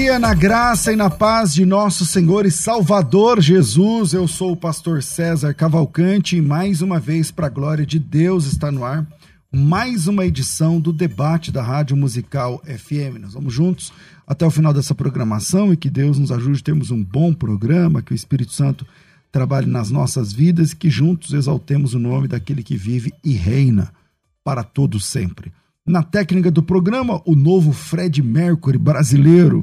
Dia na graça e na paz de nosso Senhor e Salvador Jesus. Eu sou o pastor César Cavalcante e mais uma vez, para a glória de Deus, está no ar mais uma edição do debate da Rádio Musical FM. Nós vamos juntos até o final dessa programação e que Deus nos ajude a termos um bom programa, que o Espírito Santo trabalhe nas nossas vidas e que juntos exaltemos o nome daquele que vive e reina para todos sempre. Na técnica do programa, o novo Fred Mercury brasileiro,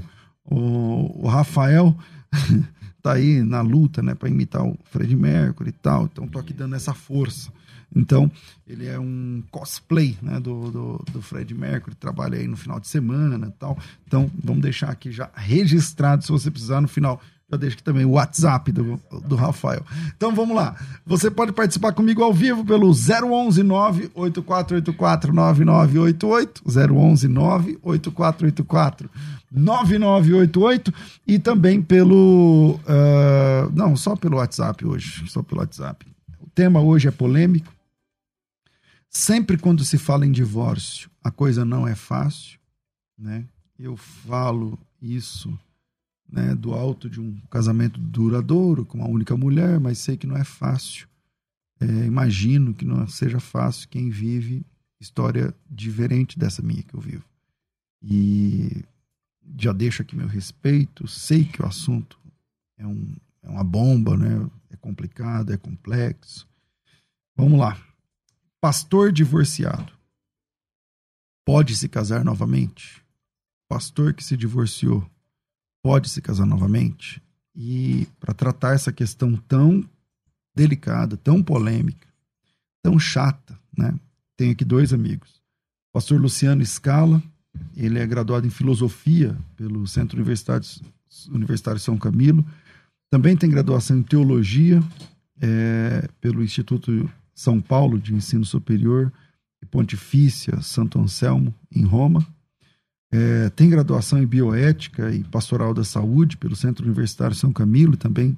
o, o Rafael, tá aí na luta, né, para imitar o Fred Mercury e tal. Então tô aqui dando essa força. Então, ele é um cosplay né, do, do, do, Fred Mercury, trabalha aí no final de semana e tal. Então, vamos deixar aqui já registrado, se você precisar no final eu deixo aqui também o WhatsApp do, do Rafael. Então vamos lá. Você pode participar comigo ao vivo pelo 011 98484 9988, 011 98484 9988 e também pelo. Uh, não, só pelo WhatsApp hoje. Só pelo WhatsApp. O tema hoje é polêmico. Sempre quando se fala em divórcio, a coisa não é fácil, né? Eu falo isso né, do alto de um casamento duradouro com uma única mulher, mas sei que não é fácil. É, imagino que não seja fácil quem vive história diferente dessa minha que eu vivo. E já deixo aqui meu respeito, sei que o assunto é, um, é uma bomba, né? é complicado, é complexo. Vamos lá. Pastor divorciado pode se casar novamente? Pastor que se divorciou pode se casar novamente. E para tratar essa questão tão delicada, tão polêmica, tão chata, né? Tenho aqui dois amigos. O pastor Luciano Scala, ele é graduado em filosofia pelo Centro Universitário, Universitário São Camilo. Também tem graduação em teologia é, pelo Instituto São Paulo de Ensino Superior e Pontifícia Santo Anselmo, em Roma. É, tem graduação em bioética e pastoral da saúde pelo Centro Universitário São Camilo, também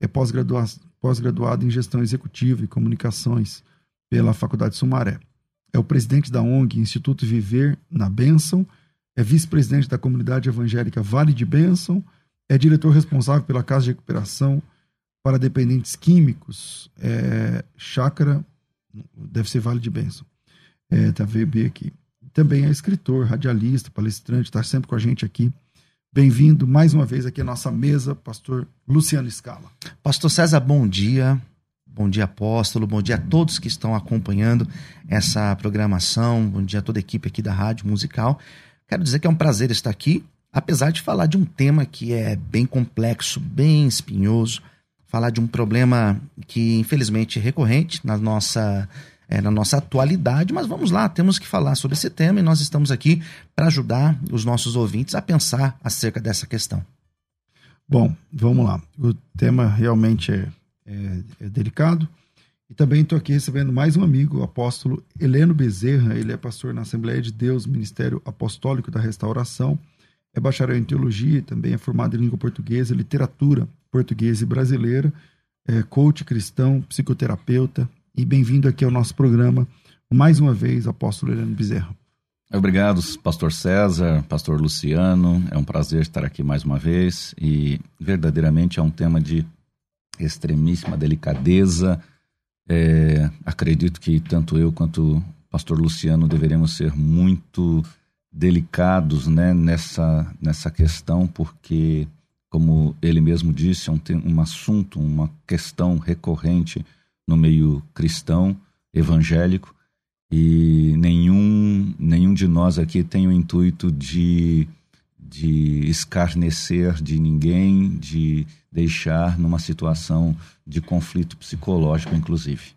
é pós-graduado pós em gestão executiva e comunicações pela Faculdade Sumaré. É o presidente da ONG Instituto Viver na Bênção, é vice-presidente da comunidade evangélica Vale de Bênção, é diretor responsável pela Casa de Recuperação para Dependentes Químicos, é, Chácara, deve ser Vale de Bênção, é, tá VB aqui também é escritor, radialista, palestrante, está sempre com a gente aqui. Bem-vindo mais uma vez aqui à nossa mesa, pastor Luciano Scala. Pastor César, bom dia. Bom dia, apóstolo. Bom dia a todos que estão acompanhando essa programação. Bom dia a toda a equipe aqui da Rádio Musical. Quero dizer que é um prazer estar aqui, apesar de falar de um tema que é bem complexo, bem espinhoso, falar de um problema que infelizmente é recorrente na nossa é, na nossa atualidade, mas vamos lá, temos que falar sobre esse tema e nós estamos aqui para ajudar os nossos ouvintes a pensar acerca dessa questão. Bom, vamos lá. O tema realmente é, é, é delicado. E também estou aqui recebendo mais um amigo, o apóstolo Heleno Bezerra. Ele é pastor na Assembleia de Deus, Ministério Apostólico da Restauração. É bacharel em teologia, também é formado em língua portuguesa, literatura portuguesa e brasileira. É coach cristão, psicoterapeuta, e bem-vindo aqui ao nosso programa, mais uma vez, apóstolo Heleno Bezerra. Obrigado, pastor César, pastor Luciano. É um prazer estar aqui mais uma vez e verdadeiramente é um tema de extremíssima delicadeza. É, acredito que tanto eu quanto o pastor Luciano deveremos ser muito delicados né, nessa, nessa questão, porque, como ele mesmo disse, é um, um assunto, uma questão recorrente no meio cristão, evangélico, e nenhum, nenhum de nós aqui tem o intuito de, de escarnecer de ninguém, de deixar numa situação de conflito psicológico, inclusive.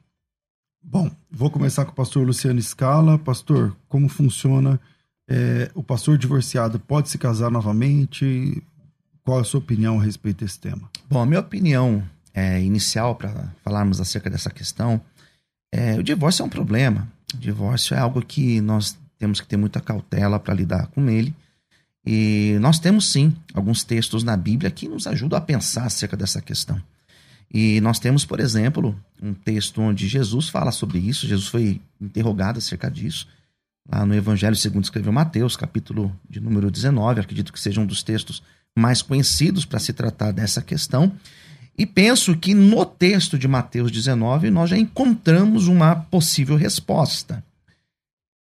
Bom, vou começar com o pastor Luciano Scala. Pastor, como funciona? É, o pastor divorciado pode se casar novamente? Qual a sua opinião a respeito desse tema? Bom, a minha opinião é, inicial para falarmos acerca dessa questão é o divórcio é um problema. O divórcio é algo que nós temos que ter muita cautela para lidar com ele. E nós temos sim alguns textos na Bíblia que nos ajudam a pensar acerca dessa questão. E nós temos, por exemplo, um texto onde Jesus fala sobre isso. Jesus foi interrogado acerca disso, lá no Evangelho segundo escreveu Mateus, capítulo de número 19. Acredito que seja um dos textos mais conhecidos para se tratar dessa questão. E penso que no texto de Mateus 19 nós já encontramos uma possível resposta.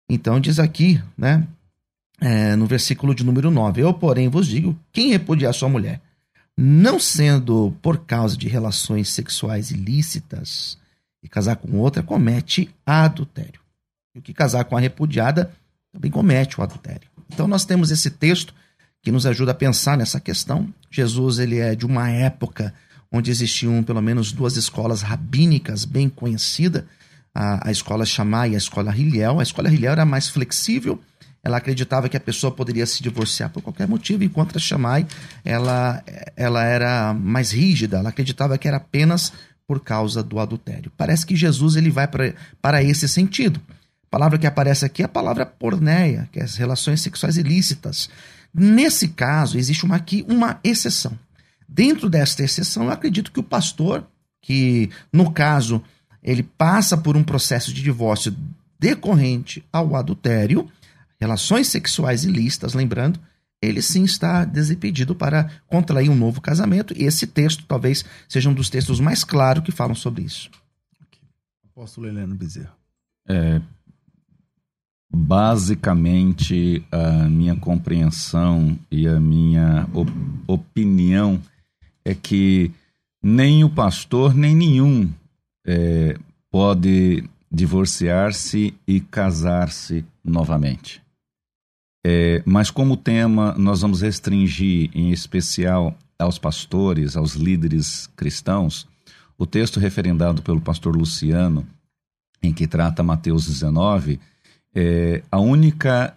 Então diz aqui, né, é, no versículo de número 9: Eu, porém, vos digo: quem repudiar sua mulher, não sendo por causa de relações sexuais ilícitas, e casar com outra, comete adultério. E o que casar com a repudiada também comete o adultério. Então nós temos esse texto que nos ajuda a pensar nessa questão. Jesus ele é de uma época onde existiam pelo menos duas escolas rabínicas bem conhecidas, a, a escola Shammai e a escola Hillel. A escola Hillel era mais flexível, ela acreditava que a pessoa poderia se divorciar por qualquer motivo, enquanto a Shammai ela, ela era mais rígida, ela acreditava que era apenas por causa do adultério. Parece que Jesus ele vai para esse sentido. A palavra que aparece aqui é a palavra porneia, que é as relações sexuais ilícitas. Nesse caso, existe uma, aqui uma exceção. Dentro desta exceção, eu acredito que o pastor, que no caso ele passa por um processo de divórcio decorrente ao adultério, relações sexuais ilícitas, lembrando, ele sim está desimpedido para contrair um novo casamento. E esse texto talvez seja um dos textos mais claros que falam sobre isso. Apóstolo Heleno Bezerra. É, basicamente, a minha compreensão e a minha op opinião é que nem o pastor, nem nenhum é, pode divorciar-se e casar-se novamente. É, mas como tema, nós vamos restringir em especial aos pastores, aos líderes cristãos, o texto referendado pelo pastor Luciano, em que trata Mateus 19, é, a única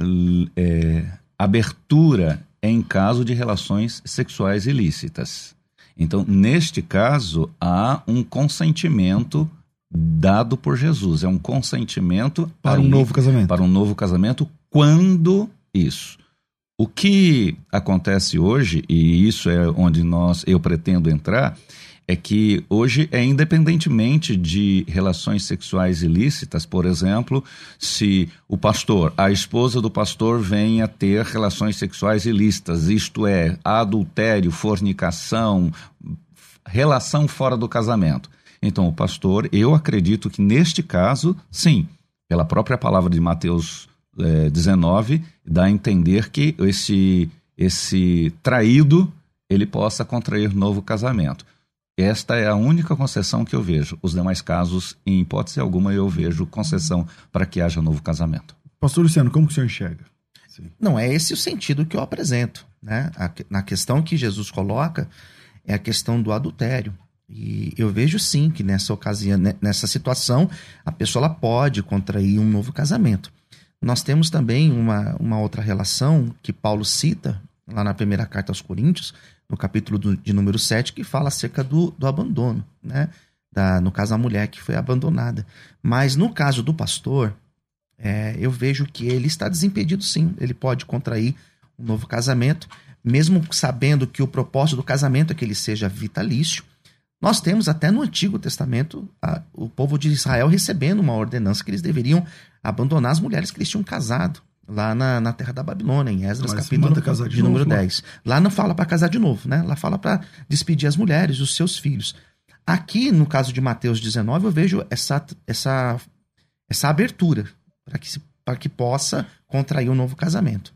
é, abertura em caso de relações sexuais ilícitas. Então, neste caso, há um consentimento dado por Jesus. É um consentimento para um novo casamento. Para um novo casamento, quando isso. O que acontece hoje, e isso é onde nós eu pretendo entrar, é que hoje é independentemente de relações sexuais ilícitas, por exemplo, se o pastor, a esposa do pastor venha ter relações sexuais ilícitas, isto é, adultério, fornicação, relação fora do casamento. Então, o pastor, eu acredito que neste caso, sim, pela própria palavra de Mateus é, 19, dá a entender que esse, esse traído ele possa contrair novo casamento. Esta é a única concessão que eu vejo. Os demais casos, em hipótese alguma, eu vejo concessão para que haja novo casamento. Pastor Luciano, como que o senhor enxerga? Sim. Não, é esse o sentido que eu apresento. Né? A, na questão que Jesus coloca é a questão do adultério. E eu vejo sim que nessa ocasião, nessa situação, a pessoa pode contrair um novo casamento. Nós temos também uma, uma outra relação que Paulo cita lá na primeira carta aos Coríntios, no capítulo do, de número 7, que fala acerca do, do abandono, né? Da, no caso, a mulher que foi abandonada. Mas no caso do pastor, é, eu vejo que ele está desimpedido sim. Ele pode contrair um novo casamento, mesmo sabendo que o propósito do casamento é que ele seja vitalício. Nós temos até no Antigo Testamento a, o povo de Israel recebendo uma ordenança que eles deveriam abandonar as mulheres que eles tinham casado lá na, na terra da Babilônia, em Esdras, Mas capítulo de, de número 10. Lá não fala para casar de novo, né? Lá fala para despedir as mulheres, os seus filhos. Aqui, no caso de Mateus 19, eu vejo essa, essa, essa abertura para que, para que possa contrair um novo casamento.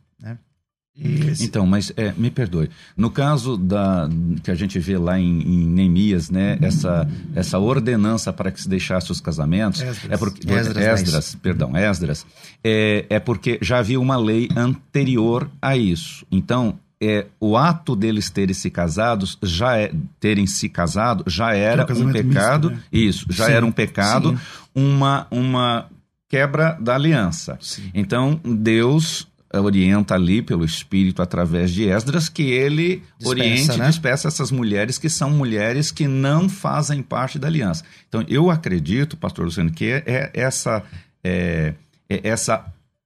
Esse. Então, mas é, me perdoe. No caso da que a gente vê lá em, em Neemias, né, essa essa ordenança para que se deixasse os casamentos Esdras. é porque Esdras, Esdras, perdão, Esdras, é, é porque já havia uma lei anterior a isso. Então, é, o ato deles terem se casados já é terem se casado já era é um casamento pecado. misto, né? Isso, já Sim, era um pecado, sim. uma uma quebra da aliança. Sim. Então, Deus orienta ali pelo Espírito através de Esdras que ele Dispensa, oriente e né? despeça essas mulheres que são mulheres que não fazem parte da aliança. Então, eu acredito, pastor Luciano, que é, é essa, é, é essa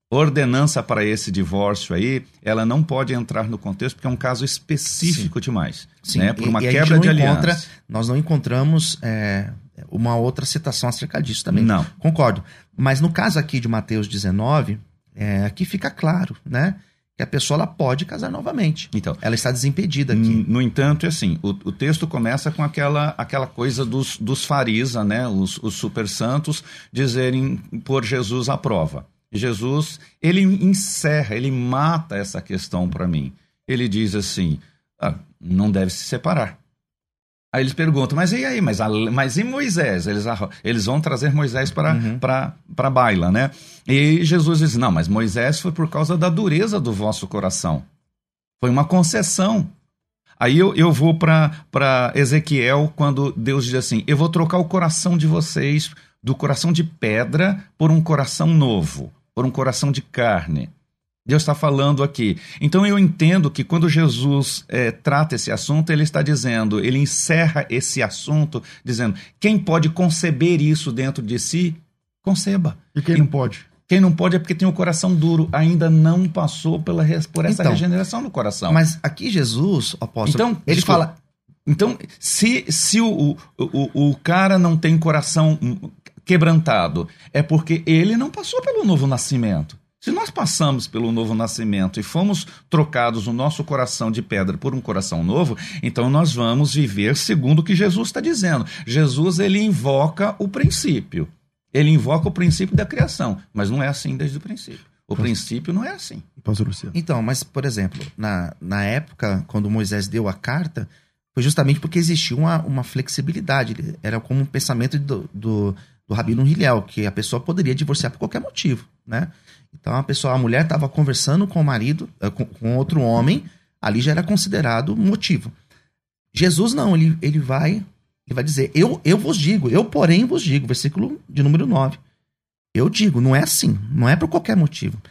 ordenança para esse divórcio aí, ela não pode entrar no contexto porque é um caso específico demais, Sim, né? Por e- uma e gente quebra não de encontra- aliança. Nós não encontramos é, uma outra citação acerca disso também. Não. Concordo. Mas no caso aqui de Mateus 19, é, aqui fica claro, né? Que a pessoa ela pode casar novamente. Então, Ela está desimpedida aqui. No entanto, é assim, o, o texto começa com aquela, aquela coisa dos, dos farisa, né, os, os super santos, dizerem por Jesus à prova. Jesus, ele encerra, ele mata essa questão para mim. Ele diz assim, ah, não deve se separar. Aí eles perguntam, mas e aí, mas, a- mas e Moisés? Eles, eles vão trazer Moisés para Uhum. para baila, né? E Jesus diz, não, mas Moisés foi por causa da dureza do vosso coração. Foi uma concessão. Aí eu, eu vou para Ezequiel, quando Deus diz assim: Eu vou trocar o coração de vocês do coração de pedra por um coração novo, por um coração de carne. Deus está falando aqui. Então eu entendo que quando Jesus eh, trata esse assunto, ele está dizendo, ele encerra esse assunto dizendo: quem pode conceber isso dentro de si, conceba. E quem não pode? Quem não pode é porque tem o coração duro, ainda não passou pela, por essa Então, regeneração do coração. Mas aqui Jesus, apóstolo, Então, ele desculpa. fala. Então, se, se o, o, o, cara não tem coração quebrantado, é porque ele não passou pelo novo nascimento. Se nós passamos pelo novo nascimento e fomos trocados o nosso coração de pedra por um coração novo, então nós vamos viver segundo o que Jesus está dizendo. Jesus ele invoca o princípio. Ele invoca o princípio da criação, mas não é assim desde o princípio. O princípio não é assim. Pastor Luciano. Então, mas, por exemplo, na, na época, quando Moisés deu a carta, foi justamente porque existia uma, uma flexibilidade. Era como um pensamento do, do, do Rabino Hillel, que a pessoa poderia divorciar por qualquer motivo, né? Então, a pessoa, a mulher estava conversando com o marido, eh, com, com outro homem, ali já era considerado motivo. Jesus não, ele, ele vai ele vai dizer, eu, eu vos digo, eu porém vos digo, versículo de número 9. Eu digo, não é assim, não é por qualquer motivo.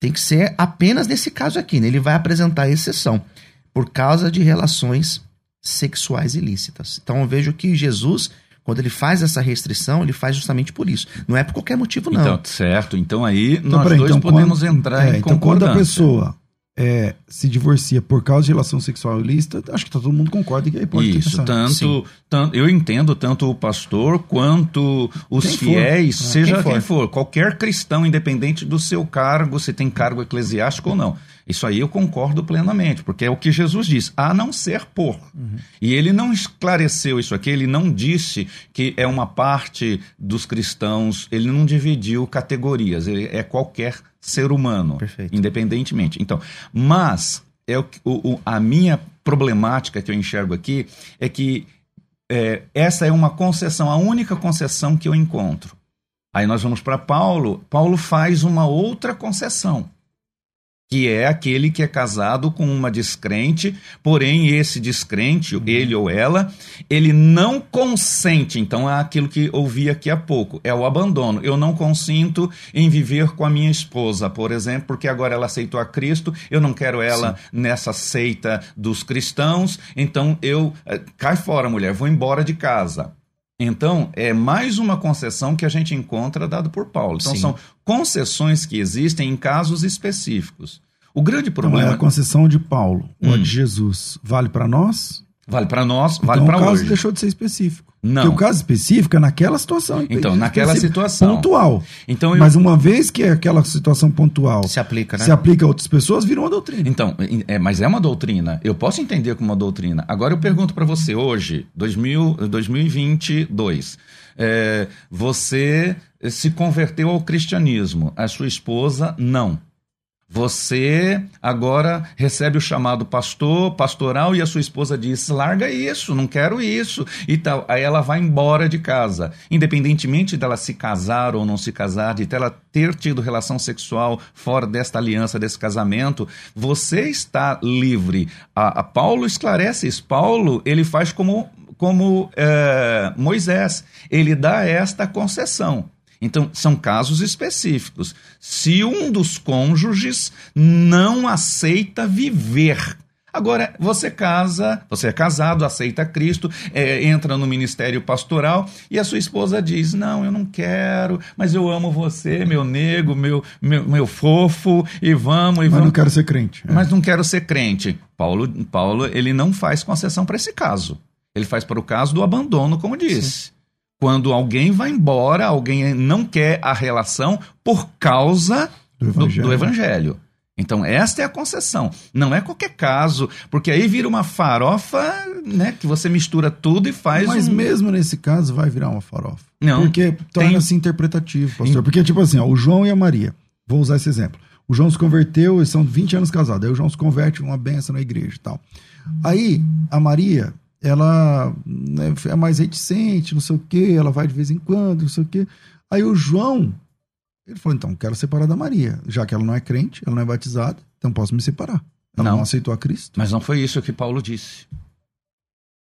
Tem que ser apenas nesse caso aqui, né? Ele vai apresentar exceção, por causa de relações sexuais ilícitas. Então eu vejo que Jesus, quando ele faz essa restrição, ele faz justamente por isso. Não é por qualquer motivo, não. Então, certo. Então aí Então, nós peraí, dois então, podemos quando- entrar é, em então, quando a concordância. pessoa é, se divorcia por causa de relação sexual ilícita, acho que tá todo mundo concorda que aí pode Isso, tanto, tanto. Eu entendo tanto o pastor quanto os Quem for. fiéis, É, seja quem for. quem for. qualquer cristão, independente do seu cargo, se tem cargo eclesiástico ou não. Isso aí eu concordo plenamente, porque é o que Jesus diz, a não ser por. E ele não esclareceu isso aqui, ele não disse que é uma parte dos cristãos, ele não dividiu categorias, ele é qualquer ser humano, Perfeito. independentemente. Então, mas é o- o- a minha problemática que eu enxergo aqui é que é, essa é uma concessão, a única concessão que eu encontro. Aí nós vamos para Paulo. Paulo faz uma outra concessão, que é aquele que é casado com uma descrente, porém esse descrente, ele ou ela, ele não consente. Então é aquilo que ouvi aqui há pouco, é o abandono. Eu não consinto em viver com a minha esposa, por exemplo, porque agora ela aceitou a Cristo, eu não quero ela nessa seita dos cristãos, então eu eh, cai fora, mulher, vou embora de casa. Então, é mais uma concessão que a gente encontra dado por Paulo. Então, Sim. são concessões que existem em casos específicos. O grande Não, é problema a concessão de Paulo ou a Hum. de Jesus vale para nós? Vale para nós, vale então, para o caso hoje. deixou de ser específico. Não. Porque o caso específico é naquela situação. Então, naquela situação. Pontual. Então, eu, Mas uma vez que é aquela situação pontual Se aplica, né? se aplica a outras pessoas, virou uma doutrina. Então, é, mas é uma doutrina. Eu posso entender como uma doutrina. Agora eu pergunto para você hoje, 2000, 2022, é, você se converteu ao cristianismo, a sua esposa não. Você agora recebe o chamado pastor, pastoral, e a sua esposa diz: larga isso, não quero isso e tal. Aí ela vai embora de casa. Independentemente dela se casar ou não se casar, de ela ter tido relação sexual fora desta aliança, desse casamento, você está livre. A, a Paulo esclarece isso. Paulo, ele faz como, como é, Moisés. Ele dá esta concessão. Então, são casos específicos. Se um dos cônjuges não aceita viver. Agora, você casa, você é casado, aceita Cristo, é, entra no ministério pastoral e a sua esposa diz: Não, eu não quero, mas eu amo você, meu nego, meu, meu, meu fofo, e vamos, e mas vamos. não quero ser crente. É. Mas não quero ser crente. Paulo, Paulo ele não faz concessão para esse caso. Ele faz para o caso do abandono, como disse. Sim quando alguém vai embora, alguém não quer a relação por causa do evangelho. Do, do evangelho. Então, esta é a concessão. Não é qualquer caso, porque aí vira uma farofa, né? Que você mistura tudo e faz. Mas um... mesmo nesse caso, vai virar uma farofa. Não. Porque torna-se tem... interpretativo, pastor. Porque, tipo assim, ó, o João e a Maria. Vou usar esse exemplo. O João se converteu, eles são 20 anos casados. Aí o João se converte, uma benção na igreja e tal. Aí, a Maria, ela né, é mais reticente, não sei o quê, ela vai de vez em quando, não sei o quê. Aí o João, ele falou, então, quero separar da Maria, já que ela não é crente, ela não é batizada, então posso me separar. Ela não, não aceitou a Cristo. Mas não foi isso que Paulo disse.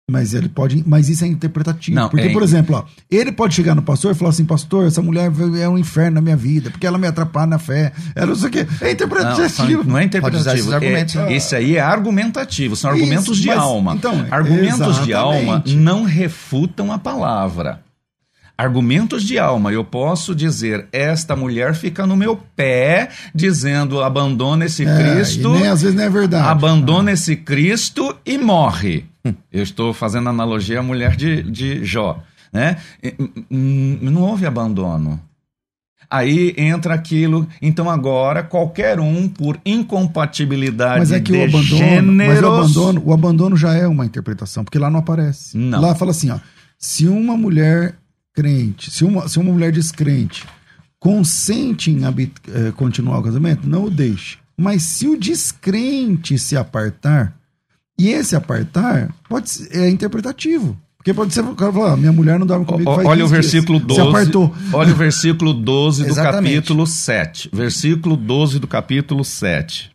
Mas ele pode. Mas isso é interpretativo. Não, porque, é... por exemplo, ó, ele pode chegar no pastor e falar assim: Pastor, essa mulher é um inferno na minha vida, porque ela me atrapalha na fé. Ela não sei o quê. É interpretativo. Não, não é interpretativo. É, esse aí é argumentativo, são isso, argumentos de mas, alma. Então, argumentos exatamente. de alma não refutam a palavra. Argumentos de alma, eu posso dizer, esta mulher fica no meu pé, dizendo, abandona esse é, Cristo. nem, às vezes não é verdade. Abandona ah. esse Cristo e morre. Eu estou fazendo analogia à mulher de, de Jó. Né? Não houve abandono. Aí entra aquilo. Então agora qualquer um por incompatibilidade mas é que de o abandono, gêneros... mas o abandono, o abandono já é uma interpretação, porque lá não aparece. Não. Lá fala assim, ó, se uma mulher crente, se uma, se uma mulher descrente consente em eh, continuar o casamento, não o deixe. Mas se o descrente se apartar, e esse apartar pode ser, é interpretativo. Porque pode ser o cara falar, ah, minha mulher não dorme comigo faz Olha o versículo 12. Se apartou. Olha o versículo 12 do capítulo 7. Versículo 12 do capítulo 7.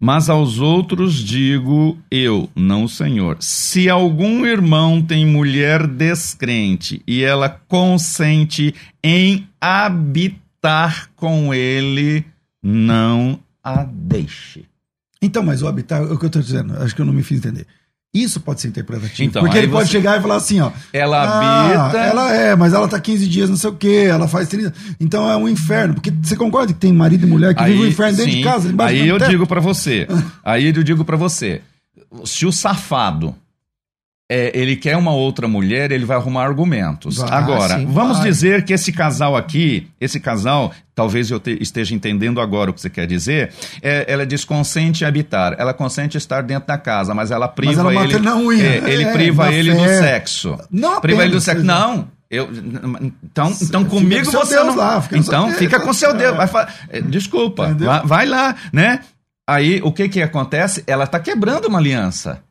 Mas aos outros digo eu, não o Senhor. Se algum irmão tem mulher descrente e ela consente em habitar com ele, não a deixe. Então, mas o habitar, é o que eu estou dizendo, acho que eu não me fiz entender. Isso pode ser interpretativo. Então, porque ele você... pode chegar e falar assim, ó. Ela ah, habita. Ela é, mas ela tá 15 dias, não sei o quê, ela faz 30. Então é um inferno. Porque você concorda que tem marido e mulher que aí, vive o inferno dentro sim, de casa? Aí eu digo para você. aí eu digo para você. Se o safado é, ele quer uma outra mulher, ele vai arrumar argumentos. Agora, sim, vamos vai. dizer que esse casal aqui, esse casal, talvez eu te, esteja entendendo agora o que você quer dizer, é, ela desconsente em habitar, ela consente estar dentro da casa, mas ela priva mas ela ele, não ia. É, ele é, priva ele fé. do sexo. Não priva ele do sexo. Não, eu, então, então comigo você Deus não. Lá, fica então fica com seu Deus. Vai, é, desculpa, vai, vai, lá, né? Aí o que que acontece? Ela está quebrando uma aliança.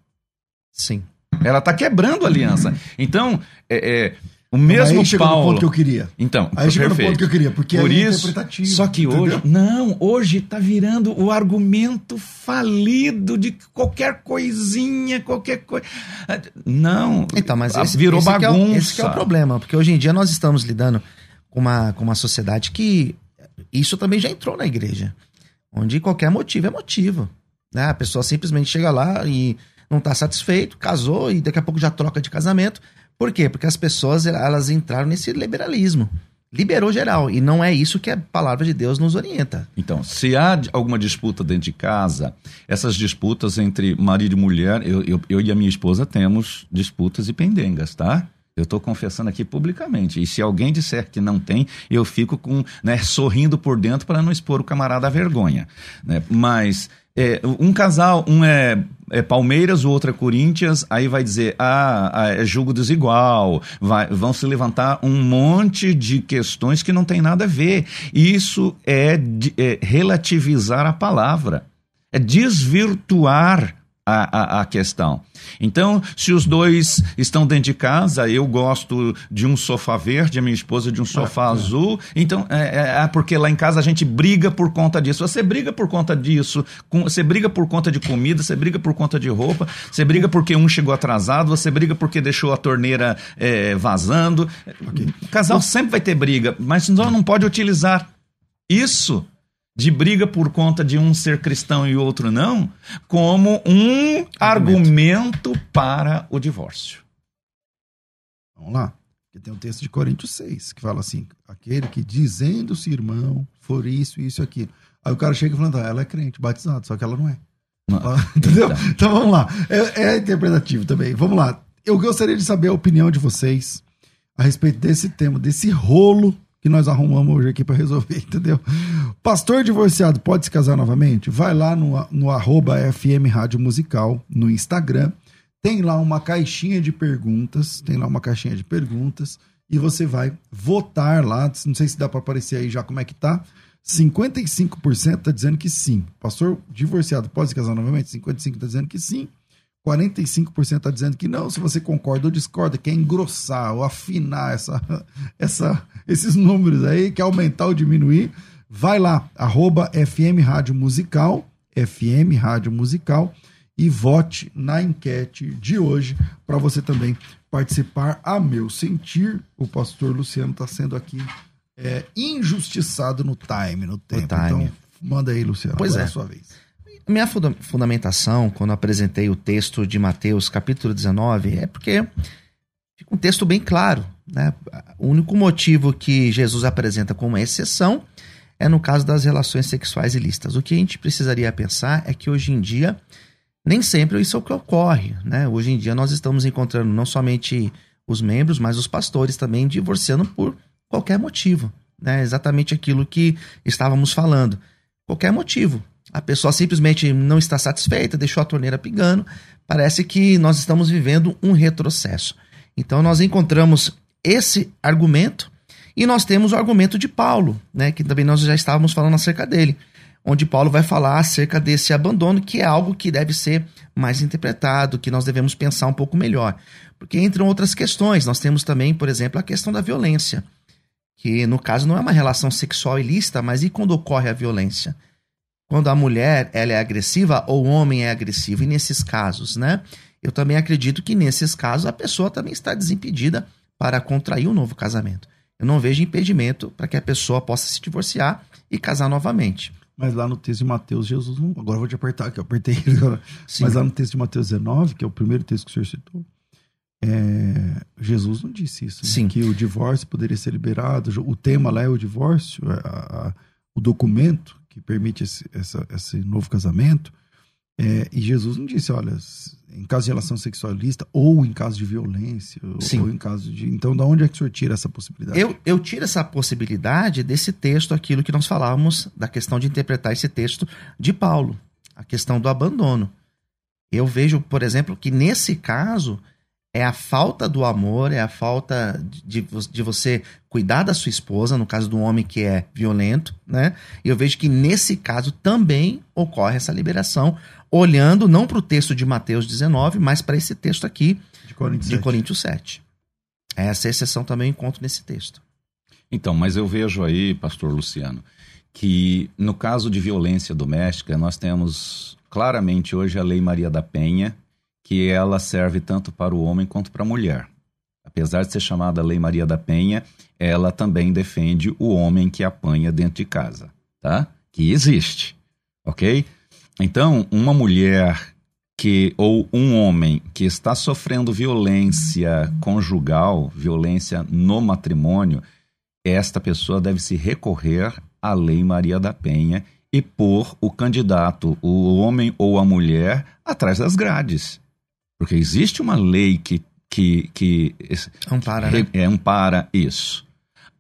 Sim. Ela está quebrando a aliança. Então, é, é o mesmo aí Paulo. No ponto que eu queria. Então, aí chegou perfeito. no ponto que eu queria, porque Por é isso, interpretativo. Só que entendeu? hoje, não, hoje está virando o argumento falido de qualquer coisinha, qualquer coisa. Não. Então, mas esse, virou esse bagunça. Que é, esse que é o problema, porque hoje em dia nós estamos lidando com uma, com uma sociedade que isso também já entrou na igreja, onde qualquer motivo é motivo. Né? A pessoa simplesmente chega lá e não está satisfeito, casou e daqui a pouco já troca de casamento. Por quê? Porque as pessoas elas entraram nesse liberalismo. Liberou geral. E não é isso que a palavra de Deus nos orienta. Então, se há alguma disputa dentro de casa, essas disputas entre marido e mulher, eu, eu, eu e a minha esposa temos disputas e pendengas, tá? Eu estou confessando aqui publicamente. E se alguém disser que não tem, eu fico com né, sorrindo por dentro para não expor o camarada à vergonha. Né? Mas é, um casal, um é é Palmeiras, o outro é Corinthians, aí vai dizer, ah, ah, é julgo desigual, vai, vão se levantar um monte de questões que não tem nada a ver. Isso é, é relativizar a palavra, é desvirtuar a, a, a, questão. Então, se os dois estão dentro de casa, eu gosto de um sofá verde, a minha esposa de um sofá é, azul, então é, é, é, porque lá em casa a gente briga por conta disso. Você briga por conta disso, com, você briga por conta de comida, você briga por conta de roupa, você briga porque um chegou atrasado, você briga porque deixou a torneira é, vazando. Okay. O casal sempre vai ter briga, mas não, não pode utilizar isso de briga por conta de um ser cristão e outro não, como um argumento, argumento para o divórcio. Vamos lá. Porque tem o um texto de Coríntios 6, que fala assim: aquele que dizendo-se irmão for isso, isso aquilo. Aí o cara chega e fala: ah, ela é crente, batizada, só que ela não é. Não. Entendeu? Então. então vamos lá. É, é interpretativo também. Vamos lá. Eu gostaria de saber a opinião de vocês a respeito desse tema, desse rolo que nós arrumamos hoje aqui para resolver, entendeu? Pastor divorciado pode se casar novamente? Vai lá no, no arroba FM Rádio Musical, no Instagram. Tem lá uma caixinha de perguntas. Tem lá uma caixinha de perguntas. E você vai votar lá. Não sei se dá para aparecer aí já como é que tá. 55% tá dizendo que sim. Pastor divorciado pode se casar novamente? 55% tá dizendo que sim. 45% está dizendo que não. Se você concorda ou discorda, quer engrossar ou afinar essa, essa, esses números aí, quer aumentar ou diminuir, vai lá, arroba FM Rádio Musical, FM Rádio Musical, e vote na enquete de hoje para você também participar. A meu sentir, o pastor Luciano está sendo aqui é, injustiçado no time, no tempo. Time. Então, manda aí, Luciano. Pois é. é a sua vez. Minha fundamentação, quando apresentei o texto de Mateus, capítulo 19, é porque fica um texto bem claro. Né? O único motivo que Jesus apresenta como exceção é no caso das relações sexuais ilícitas. O que a gente precisaria pensar é que hoje em dia nem sempre isso é o que ocorre. Né? Hoje em dia nós estamos encontrando não somente os membros, mas os pastores também divorciando por qualquer motivo. Né? Exatamente aquilo que estávamos falando. Qualquer motivo a pessoa simplesmente não está satisfeita, deixou a torneira pingando. Parece que nós estamos vivendo um retrocesso. Então nós encontramos esse argumento e nós temos o argumento de Paulo, né, que também nós já estávamos falando acerca dele, onde Paulo vai falar acerca desse abandono, que é algo que deve ser mais interpretado, que nós devemos pensar um pouco melhor. Porque entre outras questões, nós temos também, por exemplo, a questão da violência, que no caso não é uma relação sexual ilícita, mas e quando ocorre a violência? Quando a mulher ela é agressiva ou o homem é agressivo. E nesses casos, né? Eu também acredito que nesses casos a pessoa também está desimpedida para contrair um novo casamento. Eu não vejo impedimento para que a pessoa possa se divorciar e casar novamente. Mas lá no texto de Mateus, Jesus não. Agora vou te apertar, que eu apertei agora. Sim. Mas lá no texto de Mateus 19, que é o primeiro texto que o senhor citou, é, Jesus não disse isso. Né? Sim. Que o divórcio poderia ser liberado. O tema lá é o divórcio, a, a, o documento que permite esse, essa, esse novo casamento. É, e Jesus não disse, olha, em caso de relação sexualista, ou em caso de violência, Sim. ou em caso de. Então, da onde é que o senhor tira essa possibilidade? Eu, eu tiro essa possibilidade desse texto, aquilo que nós falávamos, da questão de interpretar esse texto de Paulo, a questão do abandono. Eu vejo, por exemplo, que nesse caso é a falta do amor, é a falta de, de você cuidar da sua esposa, no caso do homem que é violento, né? E eu vejo que nesse caso também ocorre essa liberação, olhando não para o texto de Mateus 19, mas para esse texto aqui de Coríntios, de Coríntios 7. Essa exceção também eu encontro nesse texto. Então, mas eu vejo aí, pastor Luciano, que no caso de violência doméstica, nós temos claramente hoje a Lei Maria da Penha, que ela serve tanto para o homem quanto para a mulher. Apesar de ser chamada Lei Maria da Penha, ela também defende o homem que apanha dentro de casa, tá? Que existe, ok? Então, uma mulher que ou um homem que está sofrendo violência conjugal, violência no matrimônio, esta pessoa deve se recorrer à Lei Maria da Penha e pôr o candidato, o homem ou a mulher, atrás das grades. Porque existe uma lei que, que, que ampara, né? é, ampara isso.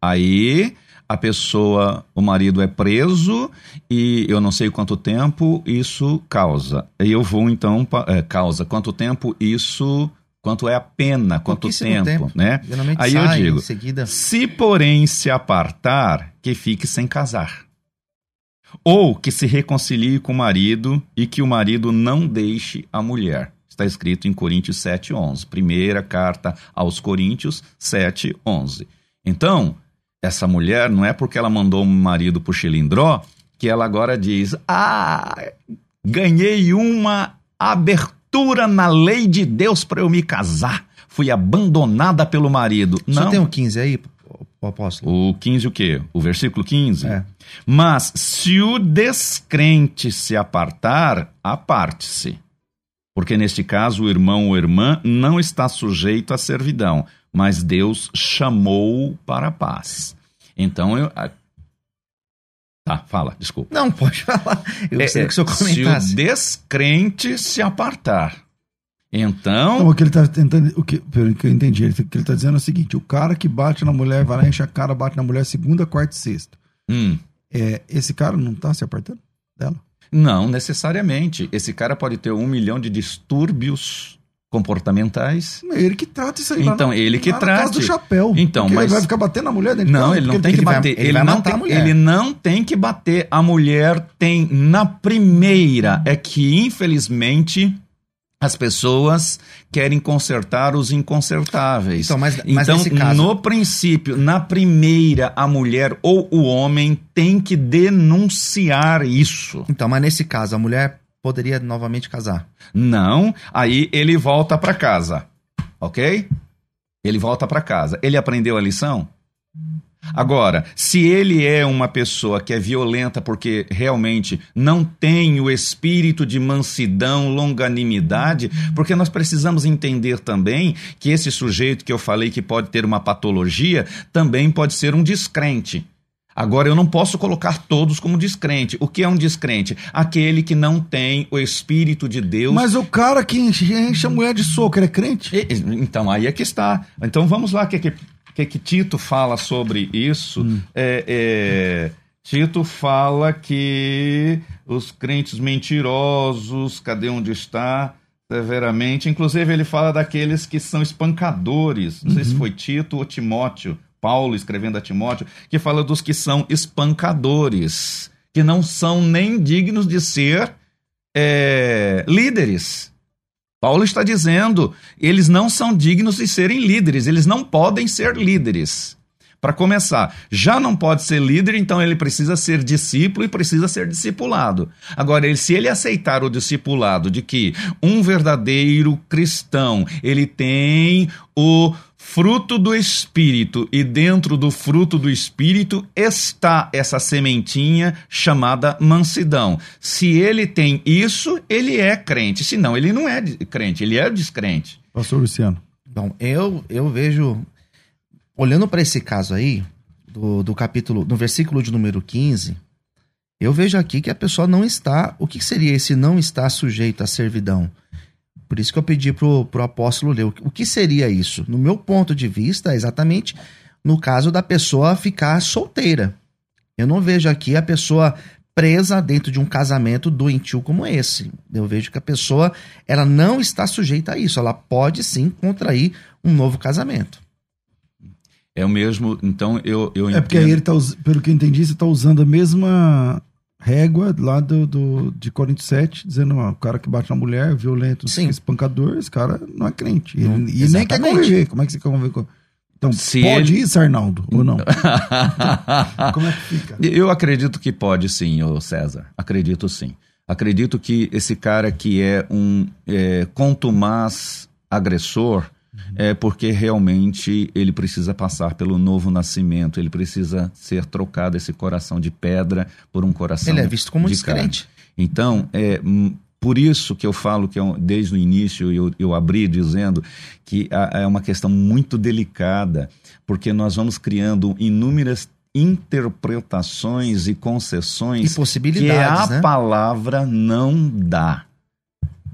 Aí a pessoa, o marido é preso e eu não sei quanto tempo isso causa. E eu vou então, é, causa quanto tempo isso quanto é a pena, quanto tempo, tempo, né? Geralmente Aí eu digo, seguida... se porém se apartar, que fique sem casar. Ou que se reconcilie com o marido e que o marido não deixe a mulher. Está escrito em Coríntios 7:11. Primeira carta aos Coríntios 7:11. Então, essa mulher não é porque ela mandou o marido pro Chilindró que ela agora diz: "Ah, ganhei uma abertura na lei de Deus para eu me casar. Fui abandonada pelo marido. Só Não. tem o 15 aí, o apóstolo? O 15 o quê? O versículo 15? É. Mas se o descrente se apartar, aparte-se. Porque neste caso o irmão ou irmã não está sujeito à servidão, mas Deus chamou para a paz. Então eu. Tá, fala, desculpa. Não, pode falar. Eu É, gostaria que o senhor se comentasse. o descrente se apartar. Então, Então, o que ele tá tentando. O que, pelo que eu entendi, ele, o que ele tá dizendo é o seguinte: o cara que bate na mulher, vai lá, enche a cara, bate na mulher segunda, quarta e sexta. hum, É, esse cara não tá se apartando dela? Não necessariamente. Esse cara pode ter um milhão de distúrbios comportamentais. Ele que trata isso aí Então, na- ele que trate. do chapéu. Então, mas- Ele vai ficar batendo na mulher dentro de Não, ele não tem que vai- bater. ele não tem, a mulher. ele não tem que bater. A mulher tem na primeira. É que, infelizmente, as pessoas querem consertar os inconsertáveis. Então, mas- mas Então, nesse caso- no princípio, na primeira, a mulher ou o homem tem que denunciar isso. Então, mas nesse caso, a mulher poderia novamente casar. Não, aí ele volta para casa, ok? Ele volta para casa. Ele aprendeu a lição? Agora, se ele é uma pessoa que é violenta porque realmente não tem o espírito de mansidão, longanimidade, porque nós precisamos entender também que esse sujeito que eu falei que pode ter uma patologia também pode ser um descrente. Agora, eu não posso colocar todos como descrente. O que é um descrente? Aquele que não tem o Espírito de Deus. Mas o cara que enche, enche a mulher de soco, ele é crente? E- Então, aí é que está. Então, vamos lá, que, que, que, que Tito fala sobre isso? É, é, Tito fala que os crentes mentirosos, cadê onde está? Severamente. Inclusive, ele fala daqueles que são espancadores. Não sei se foi Tito ou Timóteo. Paulo escrevendo a Timóteo, que fala dos que são espancadores, que não são nem dignos de ser é, líderes. Paulo está dizendo, eles não são dignos de serem líderes, eles não podem ser líderes. Para começar, já não pode ser líder, então ele precisa ser discípulo e precisa ser discipulado. Agora, se ele aceitar o discipulado de que um verdadeiro cristão, ele tem o fruto do espírito e dentro do fruto do espírito está essa sementinha chamada mansidão. Se ele tem isso, ele é crente. Se não, ele não é crente, ele é descrente. Pastor Luciano. Bom, eu, eu vejo, olhando para esse caso aí, do, do capítulo, no versículo de número 15, eu vejo aqui que a pessoa não está. O que seria esse não está sujeito à servidão? Por isso que eu pedi pro, pro apóstolo ler. O que seria isso? No meu ponto de vista, é exatamente no caso da pessoa ficar solteira. Eu não vejo aqui a pessoa presa dentro de um casamento doentio como esse. Eu vejo que a pessoa ela não está sujeita a isso. Ela pode sim contrair um novo casamento. É o mesmo, então eu, eu É porque aí ele tá, pelo que eu entendi, você tá usando a mesma régua lá do, do, de Coríntios 7, dizendo, ó, o cara que bate na mulher, violento, Sim. espancador, esse cara não é crente. Ele, Não, e nem quer conviver. Como é que você quer conviver com... Então, Se pode ele- isso, Arnaldo, ou não? Como é que fica? Eu acredito que pode sim, ô César. Acredito sim. Acredito que esse cara que é um é, contumaz agressor é porque realmente ele precisa passar pelo novo nascimento, ele precisa ser trocado esse coração de pedra por um coração Ele é visto como de carne. descrente. Então, é hum, por isso que eu falo que é desde o início eu, eu abri dizendo que é uma questão muito delicada, porque nós vamos criando inúmeras interpretações e concessões E possibilidades, que a né? palavra não dá.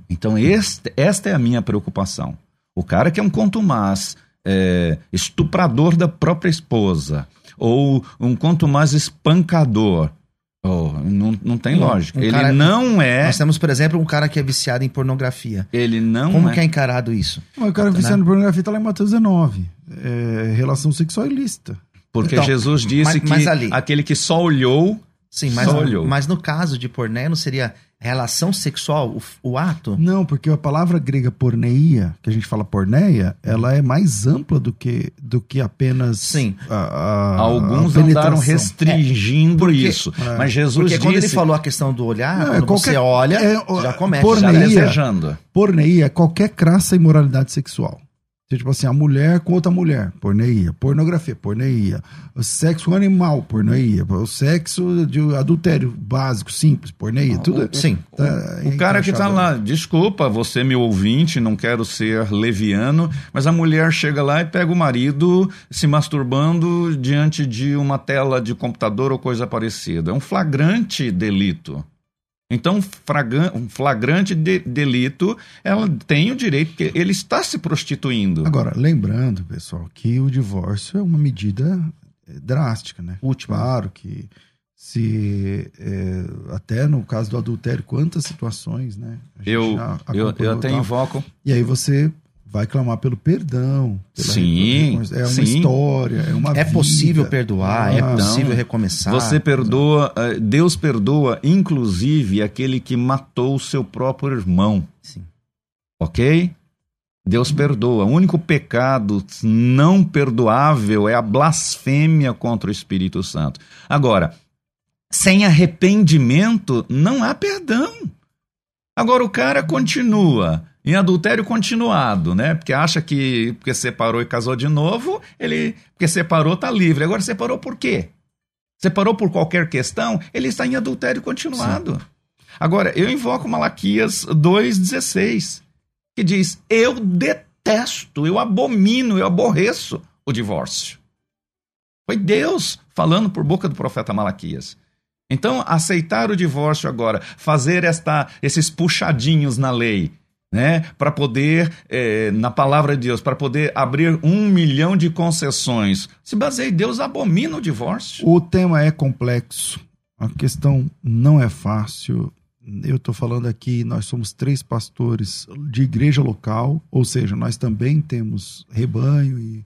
Então, este- esta é a minha preocupação. O cara que é um contumaz, é, estuprador da própria esposa, ou um quanto mais espancador. Oh, não, não tem lógica. um ele cara- não é. Nós temos, por exemplo, um cara que é viciado em pornografia. Ele não Como é. que é encarado isso? O cara viciado em pornografia tá lá em Mateus 19. É, relação sexual ilícita. Porque Então, Jesus disse mas- que mas ali- aquele que só olhou. Sim, mas, Só olhou. mas no caso de porné, não seria relação sexual, o, o ato? Não, porque a palavra grega porneia, que a gente fala porneia, ela é mais ampla do que, do que apenas Sim. a, a- alguns a andaram restringindo Porque- isso. é. Mas Jesus Porque quando disse. ele falou a questão do olhar, Não, é quando qualquer- você olha, é, já começa. por- já porneia. desejando. Porneia é qualquer crassa imoralidade sexual. Então, Tipo assim, a mulher com outra mulher, porneia. Pornografia, porneia. O sexo animal, porneia. O sexo de adultério básico, simples, porneia. Tudo. Sim. tá O cara que tá lá, desculpa, você é meu ouvinte, não quero ser leviano, mas a mulher chega lá e pega o marido se masturbando diante de uma tela de computador ou coisa parecida. É um flagrante delito. Então, um flagrante de- delito, ela tem o direito, porque ele está se prostituindo. Agora, lembrando, pessoal, que o divórcio é uma medida eh, drástica, né? Última. Claro que se eh, até no caso do adultério, quantas situações, né? A gente eu, eu, eu até invoco. E aí você vai clamar pelo perdão. pela Sim, É uma sim. história, é uma É vida. possível perdoar, é Ah, possível então, recomeçar. Você perdoa, eh, Deus perdoa, inclusive, aquele que matou o seu próprio irmão. Sim. Ok? Deus perdoa. O único pecado não perdoável é a blasfêmia contra o Espírito Santo. Agora, sem arrependimento, não há perdão. Agora, o cara continua em adultério continuado, né? Porque acha que porque separou e casou de novo, ele, porque separou, tá livre. Agora, separou por quê? Separou por qualquer questão, ele está em adultério continuado. Agora, eu invoco Malaquias 2,16, que diz: Eu detesto, eu abomino, eu aborreço o divórcio. Foi Deus falando por boca do profeta Malaquias. Então, aceitar o divórcio agora, fazer esta, esses puxadinhos na lei, né, para poder, eh, na palavra de Deus, para poder abrir um milhão de concessões, se baseia em Deus abomina o divórcio. O tema é complexo, a questão não é fácil. Eu estou falando aqui, nós somos três pastores de igreja local, ou seja, nós também temos rebanho e,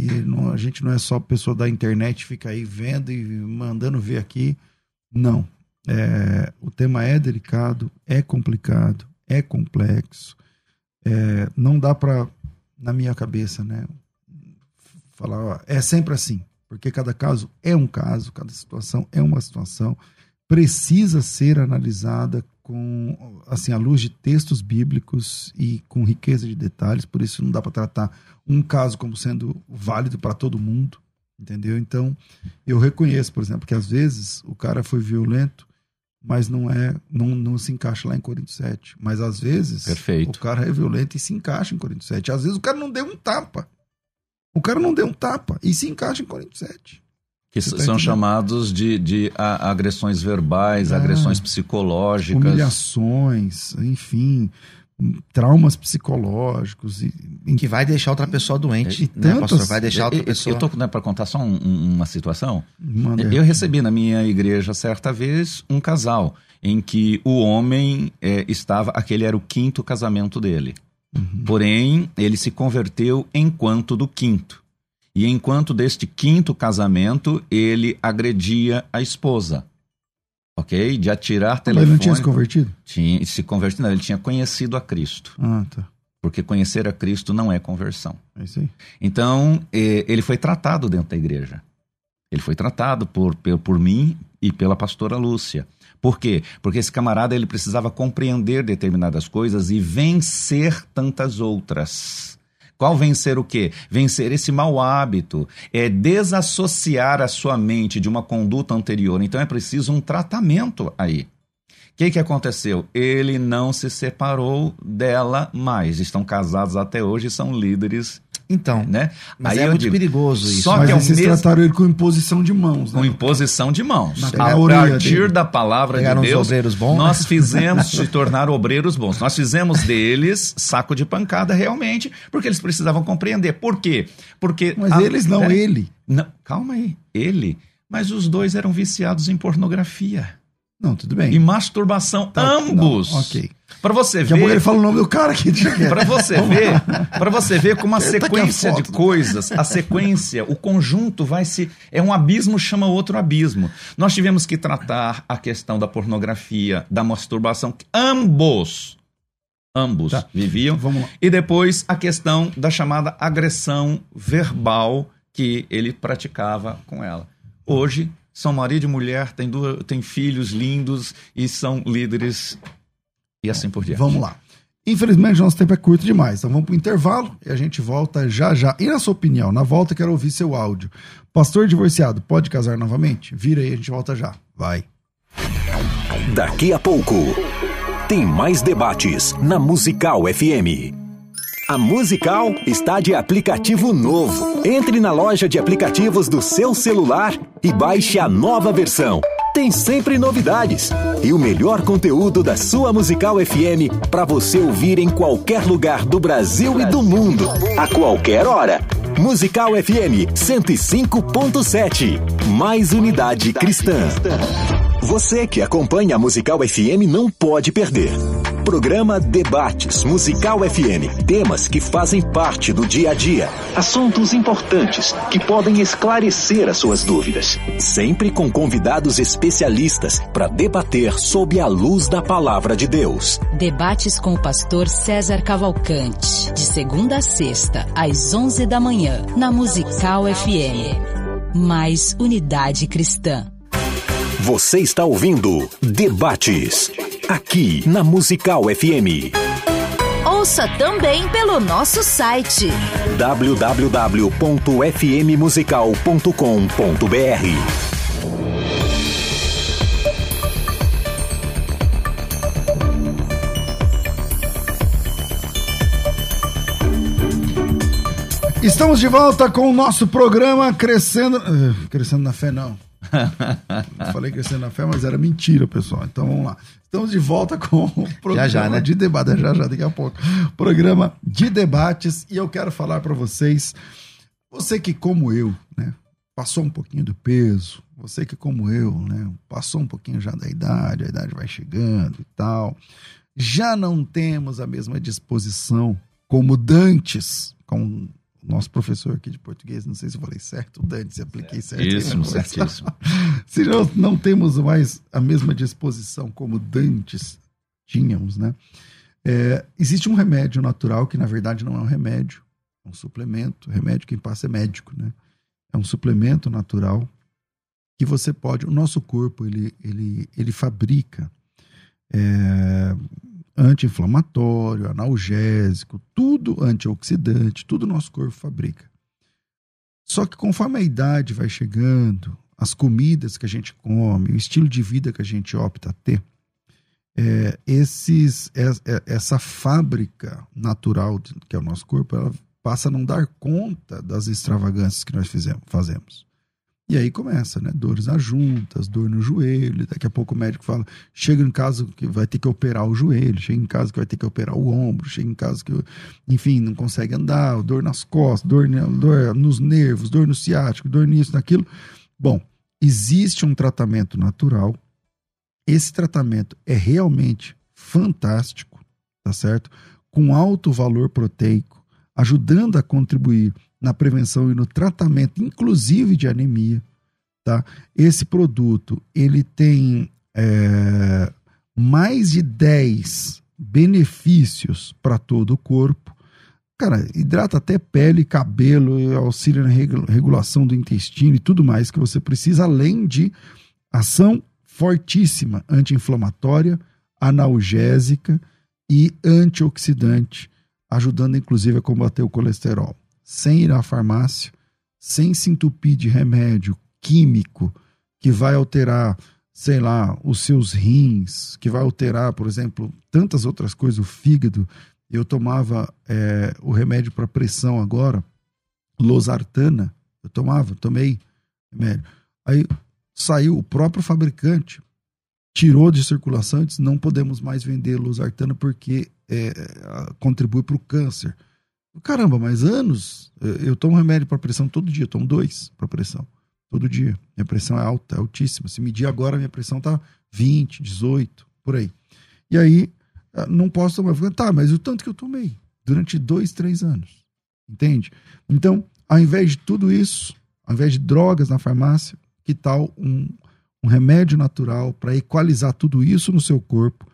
e não- a gente não é só pessoa da internet fica aí vendo e mandando ver aqui. Não. É, o tema é delicado, é complicado, é complexo. É, não dá para, na minha cabeça, né, falar, ó, é sempre assim, porque cada caso é um caso, cada situação é uma situação, precisa ser analisada com assim à luz de textos bíblicos e com riqueza de detalhes, por isso não dá para tratar um caso como sendo válido para todo mundo, entendeu? Então, eu reconheço, por exemplo, que às vezes o cara foi violento, mas não é, não, não se encaixa lá em Coríntios 7, mas às vezes Perfeito. o cara é violento e se encaixa em Coríntios 7. Às vezes o cara não deu um tapa. O cara não deu um tapa e se encaixa em Coríntios 7. Que Você tá são chamados de, de agressões verbais, Ah. agressões psicológicas. Humilhações, enfim, traumas psicológicos. E, em- Que vai deixar outra pessoa doente, E né, pastor? Vai deixar outra pessoa... Eu tô né, para contar só um- um- uma situação. manda- Eu recebi na minha igreja certa vez um casal em que o homem eh, estava, aquele era o quinto casamento dele. Uhum. Porém, ele se converteu enquanto do quinto. E enquanto deste quinto casamento, ele agredia a esposa. Ok? De atirar telefone. ele não tinha se convertido? Tinha- se convertido, não, ele tinha conhecido a Cristo. Ah, tá. Porque conhecer a Cristo não é conversão. É isso aí. Então, ele foi tratado dentro da igreja. Ele foi tratado por, por, por mim e pela pastora Lúcia. Por quê? Porque esse camarada ele precisava compreender determinadas coisas e vencer tantas outras. Qual vencer o quê? Vencer esse mau hábito, é desassociar a sua mente de uma conduta anterior. Então é preciso um tratamento aí. O que, que aconteceu? Ele não se separou dela mais. Estão casados até hoje e são líderes, Então, né? mas Aí é muito digo, perigoso isso. só Mas que é vocês mesmo- trataram ele com imposição de mãos, né? com imposição de mãos. Na A orelha partir dele. da palavra Pegaram de Deus, obreiros bons, nós né? fizemos se tornar obreiros bons. Nós fizemos deles saco de pancada realmente, porque eles precisavam compreender. Por quê? Porque Mas a- eles não, é, ele. Não, calma aí. Ele. Mas os dois eram viciados em pornografia. Não, tudo bem. E masturbação, Tá, ambos. não, ok. Para você Daqui a pouco ele ver, fala o nome do cara aqui. para você ver, para você ver como a tá a sequência de coisas, a sequência, o conjunto vai se é um abismo chama outro abismo. Nós tivemos que tratar a questão da pornografia, da masturbação, que ambos ambos Tá. viviam. E depois a questão da chamada agressão verbal que ele praticava com ela. Hoje são marido e mulher, têm, duas, têm filhos lindos e são líderes e assim por diante. Vamos lá. Infelizmente, nosso tempo é curto demais. Então vamos para o intervalo e a gente volta já já. E na sua opinião, na volta quero ouvir seu áudio. Pastor divorciado, pode casar novamente? Vira aí, a gente volta já. Vai. Daqui a pouco, tem mais debates na Musical FM. A Musical está de aplicativo novo. Entre na loja de aplicativos do seu celular e baixe a nova versão. Tem sempre novidades e o melhor conteúdo da sua Musical FM para você ouvir em qualquer lugar do Brasil e do mundo, a qualquer hora. Musical FM 105.7. Mais unidade cristã. Você que acompanha a Musical FM não pode perder. Programa Debates Musical FM. Temas que fazem parte do dia a dia. Assuntos importantes que podem esclarecer as suas dúvidas. Sempre com convidados especialistas para debater sob a luz da palavra de Deus. Debates com o pastor César Cavalcante, de segunda a sexta, às 11 da manhã, na Musical FM. Mais unidade cristã. Você está ouvindo Debates. Aqui na Musical FM. Ouça também pelo nosso site www.fmmusical.com.br. Estamos de volta com o nosso programa Crescendo. eh, Crescendo na Fé, não. Eu falei crescendo na fé, mas era mentira, pessoal. Então vamos lá. Estamos de volta com o programa já, né? de debate. Já, já, daqui a pouco. Programa de debates. E eu quero falar para vocês, você que, como eu, né, passou um pouquinho do peso, você que, como eu, né, passou um pouquinho já da idade, a idade vai chegando e tal, já não temos a mesma disposição como dantes, com nosso professor aqui de português, não sei se eu falei certo, o Dantes, apliquei certo. Né? certíssimo. se não, não temos mais a mesma disposição como dantes tínhamos, né? É, existe um remédio natural que, na verdade, não é um remédio, é um suplemento. Remédio quem passa é médico, né? É um suplemento natural que você pode. O nosso corpo ele, ele, ele fabrica é, anti-inflamatório, analgésico, tudo antioxidante, tudo nosso corpo fabrica. Só que conforme a idade vai chegando, as comidas que a gente come, o estilo de vida que a gente opta a ter, é, esses, é, é, essa fábrica natural que é o nosso corpo, ela passa a não dar conta das extravagâncias que nós fizemos, fazemos. E aí começa, né? Dores nas juntas, dor no joelho. Daqui a pouco o médico fala: chega em casa que vai ter que operar o joelho, chega em casa que vai ter que operar o ombro, chega em casa que, enfim, não consegue andar, dor nas costas, dor, dor nos nervos, dor no ciático, dor nisso, naquilo. Bom, existe um tratamento natural. Esse tratamento é realmente fantástico, tá certo? Com alto valor proteico, ajudando a contribuir na prevenção e no tratamento, inclusive de anemia, tá? Esse produto, ele tem é, mais de 10 benefícios para todo o corpo. Cara, hidrata até pele, cabelo, auxilia na regu- regulação do intestino e tudo mais que você precisa, além de ação fortíssima anti-inflamatória, analgésica e antioxidante, ajudando inclusive a combater o colesterol. Sem ir à farmácia, sem se entupir de remédio químico que vai alterar, sei lá, os seus rins, que vai alterar, por exemplo, tantas outras coisas, o fígado. Eu tomava é, o remédio para pressão agora, losartana, eu tomava, tomei remédio. Aí saiu o próprio fabricante, tirou de circulação e disse: não podemos mais vender losartana porque é, contribui para o câncer. Caramba, mas anos? Eu, tomo remédio para pressão todo dia, tomo dois para pressão. Todo dia. Minha pressão é alta, é altíssima. Se medir agora, minha pressão tá 20, 18, por aí. E aí, ah, não posso tomar. Eu tá, mas o tanto que eu tomei durante dois, três anos. Entende? Então, ao invés de tudo isso, ao invés de drogas na farmácia, que tal um, um remédio natural para equalizar tudo isso no seu corpo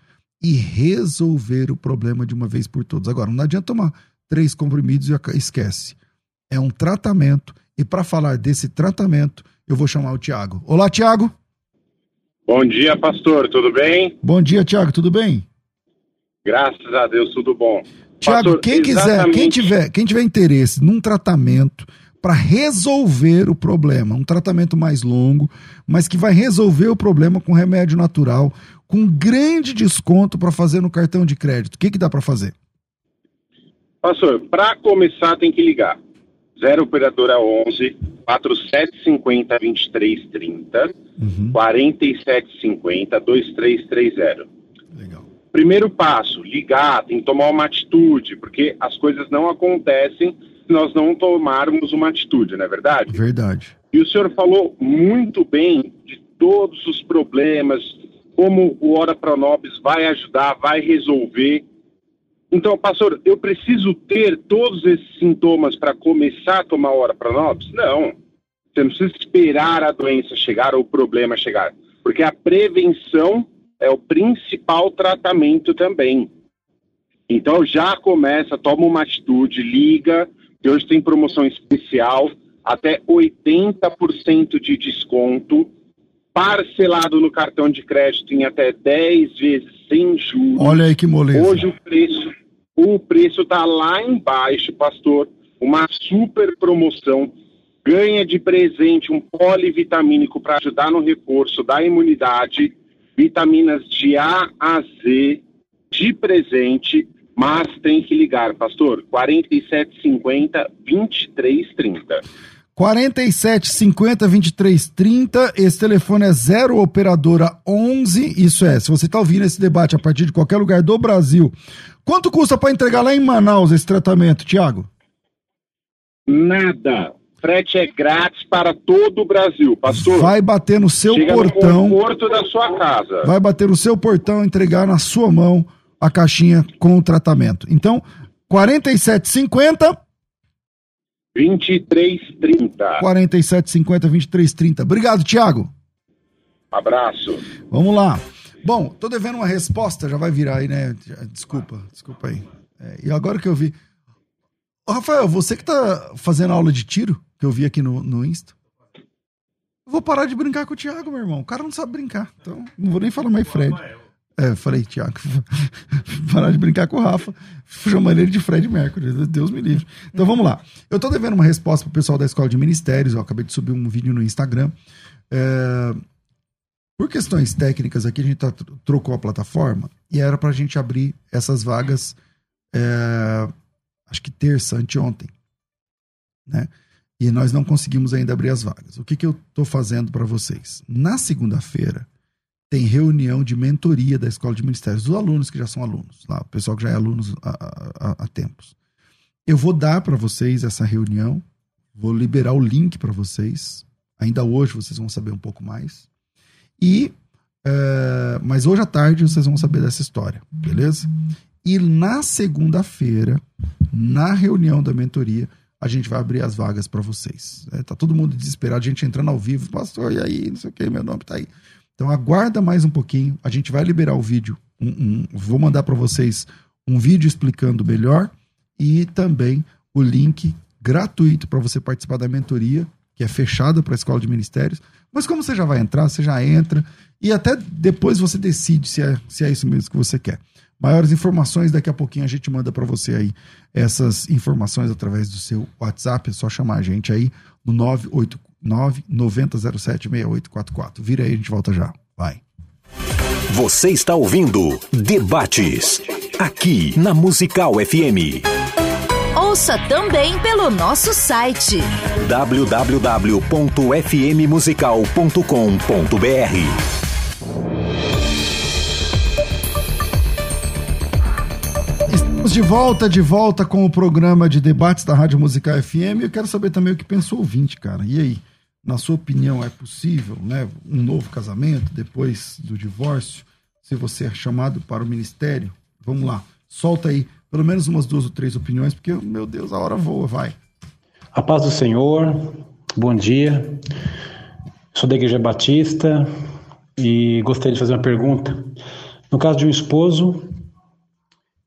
e resolver o problema de uma vez por todas? Agora, não adianta tomar três comprimidos e esquece. É um tratamento. E para falar desse tratamento, eu vou chamar o Tiago. Olá, Tiago. Bom dia, pastor. Tudo bem? Bom dia, Tiago. Tudo bem? Graças a Deus, tudo bom. Tiago, quem quiser, quem tiver, quem tiver interesse num tratamento para resolver o problema, um tratamento mais longo, mas que vai resolver o problema com remédio natural, com grande desconto para fazer no cartão de crédito. O que, que dá para fazer? Pastor, para começar tem que ligar. 0 operadora 11 4750 2330 uhum. 4750 2330. Legal. Primeiro passo, ligar, tem que tomar uma atitude, porque as coisas não acontecem se nós não tomarmos uma atitude, não é verdade? Verdade. E o senhor falou muito bem de todos os problemas, como o Ora Pronobis vai ajudar, vai resolver. Então, pastor, eu preciso ter todos esses sintomas para começar a tomar Ora Pronobis? Não. Você não precisa esperar a doença chegar ou o problema chegar, porque a prevenção é o principal tratamento também. Então já começa, toma uma atitude, liga, que hoje tem promoção especial, até 80% de desconto, parcelado no cartão de crédito em até 10 vezes sem juros. Olha aí que moleza. Hoje o preço, o preço tá lá embaixo, pastor. Uma super promoção. Ganha de presente um polivitamínico para ajudar no reforço da imunidade, vitaminas de A a Z de presente mas tem que ligar, pastor. 4750 2330. 4750 2330. Esse telefone é 0 operadora 11. Isso é, se você está ouvindo esse debate a partir de qualquer lugar do Brasil, quanto custa para entregar lá em Manaus esse tratamento, Tiago? Nada. Frete é grátis para todo o Brasil, pastor. Vai bater no seu portão. No conforto da sua casa. Vai bater no seu portão, entregar na sua mão a caixinha com o tratamento. Então, 47,50 2330. 47,50 2330. Obrigado, Thiago. Abraço. Vamos lá. Bom, tô devendo uma resposta, já vai virar aí, né? Desculpa, desculpa aí. É, e agora que eu vi. Ô, Rafael, você que tá fazendo aula de tiro, que eu vi aqui no, no Insta. vou parar de brincar com o Thiago, meu irmão. O cara não sabe brincar. Então, não vou nem falar mais Fred. É, falei, Tiago, parar de brincar com o Rafa, chamando ele de Fred Mercury, Deus me livre. Então vamos lá. Eu tô devendo uma resposta pro pessoal da Escola de Ministérios, eu acabei de subir um vídeo no Instagram. É, por questões técnicas aqui, a gente tá, trocou a plataforma e era pra gente abrir essas vagas, é, acho que terça, anteontem, né? E nós não conseguimos ainda abrir as vagas. O que, que eu tô fazendo para vocês? Na segunda-feira, tem reunião de mentoria da Escola de Ministérios, dos alunos que já são alunos, lá, o pessoal que já é alunos há, há, há tempos. Eu vou dar para vocês essa reunião, vou liberar o link para vocês. Ainda hoje vocês vão saber um pouco mais. E, é, mas hoje à tarde vocês vão saber dessa história, beleza? E na segunda-feira, na reunião da mentoria, a gente vai abrir as vagas para vocês. É, tá todo mundo desesperado, a gente entrando ao vivo, pastor, e aí, não sei o que, meu nome tá aí. Então aguarda mais um pouquinho, a gente vai liberar o vídeo. Um, um, vou mandar para vocês um vídeo explicando melhor e também o link gratuito para você participar da mentoria, que é fechada para a Escola de Ministérios. Mas como você já vai entrar, você já entra e até depois você decide se é, se é isso mesmo que você quer. Maiores informações, daqui a pouquinho a gente manda para você aí essas informações através do seu WhatsApp. É só chamar a gente aí no 984 990076844. Vira aí, a gente volta já. Vai. Você está ouvindo Debates, aqui na Musical FM. Ouça também pelo nosso site www.fmmusical.com.br. Estamos de volta, de volta com o programa de debates da Rádio Musical FM. Eu quero saber também o que pensou o ouvinte, cara. E aí, na sua opinião, é possível, né, um novo casamento depois do divórcio? Se você é chamado para o ministério, vamos lá, solta aí pelo menos umas duas ou três opiniões, porque, meu Deus, a hora voa, vai. A paz do Senhor, bom dia. Sou da Igreja Batista e gostaria de fazer uma pergunta. No caso de um esposo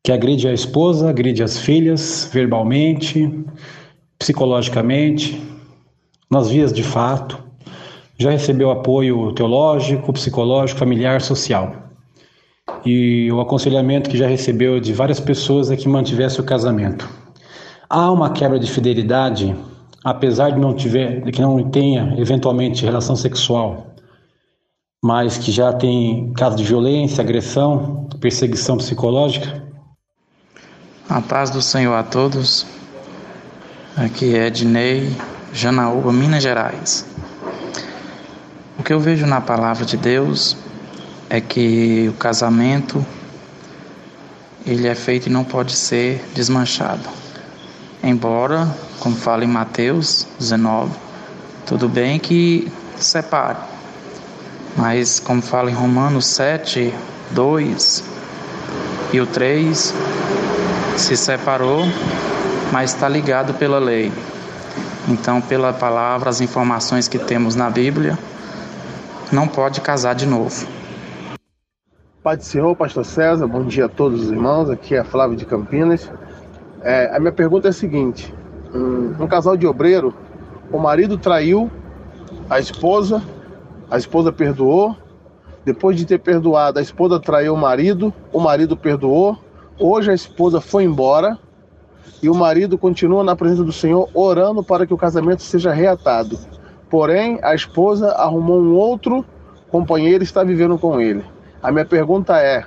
que agride a esposa, agride as filhas verbalmente, psicologicamente, nas vias de fato, já recebeu apoio teológico, psicológico, familiar, social. E o aconselhamento que já recebeu de várias pessoas é que mantivesse o casamento. Há uma quebra de fidelidade, apesar de não tiver, de que não tenha eventualmente relação sexual, mas que já tem caso de violência, agressão, perseguição psicológica, a paz do Senhor a todos. Aqui é Ednei, Janaúba, Minas Gerais. O que eu vejo na palavra de Deus é que o casamento ele é feito e não pode ser desmanchado. Embora, como fala em Mateus 19, tudo bem que separe. Mas como fala em Romanos 7, 2 e o 3, se separou, mas está ligado pela lei. Então, pela palavra, as informações que temos na Bíblia, não pode casar de novo. Pai do Senhor, Pastor César, bom dia a todos os irmãos. Aqui é Flávio de Campinas. É, a minha pergunta é a seguinte: um, casal de obreiro, o marido traiu a esposa, a esposa perdoou. Depois de ter perdoado, a esposa traiu o marido, o marido perdoou, Hoje a esposa foi embora e o marido continua na presença do Senhor orando para que o casamento seja reatado. Porém, a esposa arrumou um outro companheiro e está vivendo com ele. A minha pergunta é,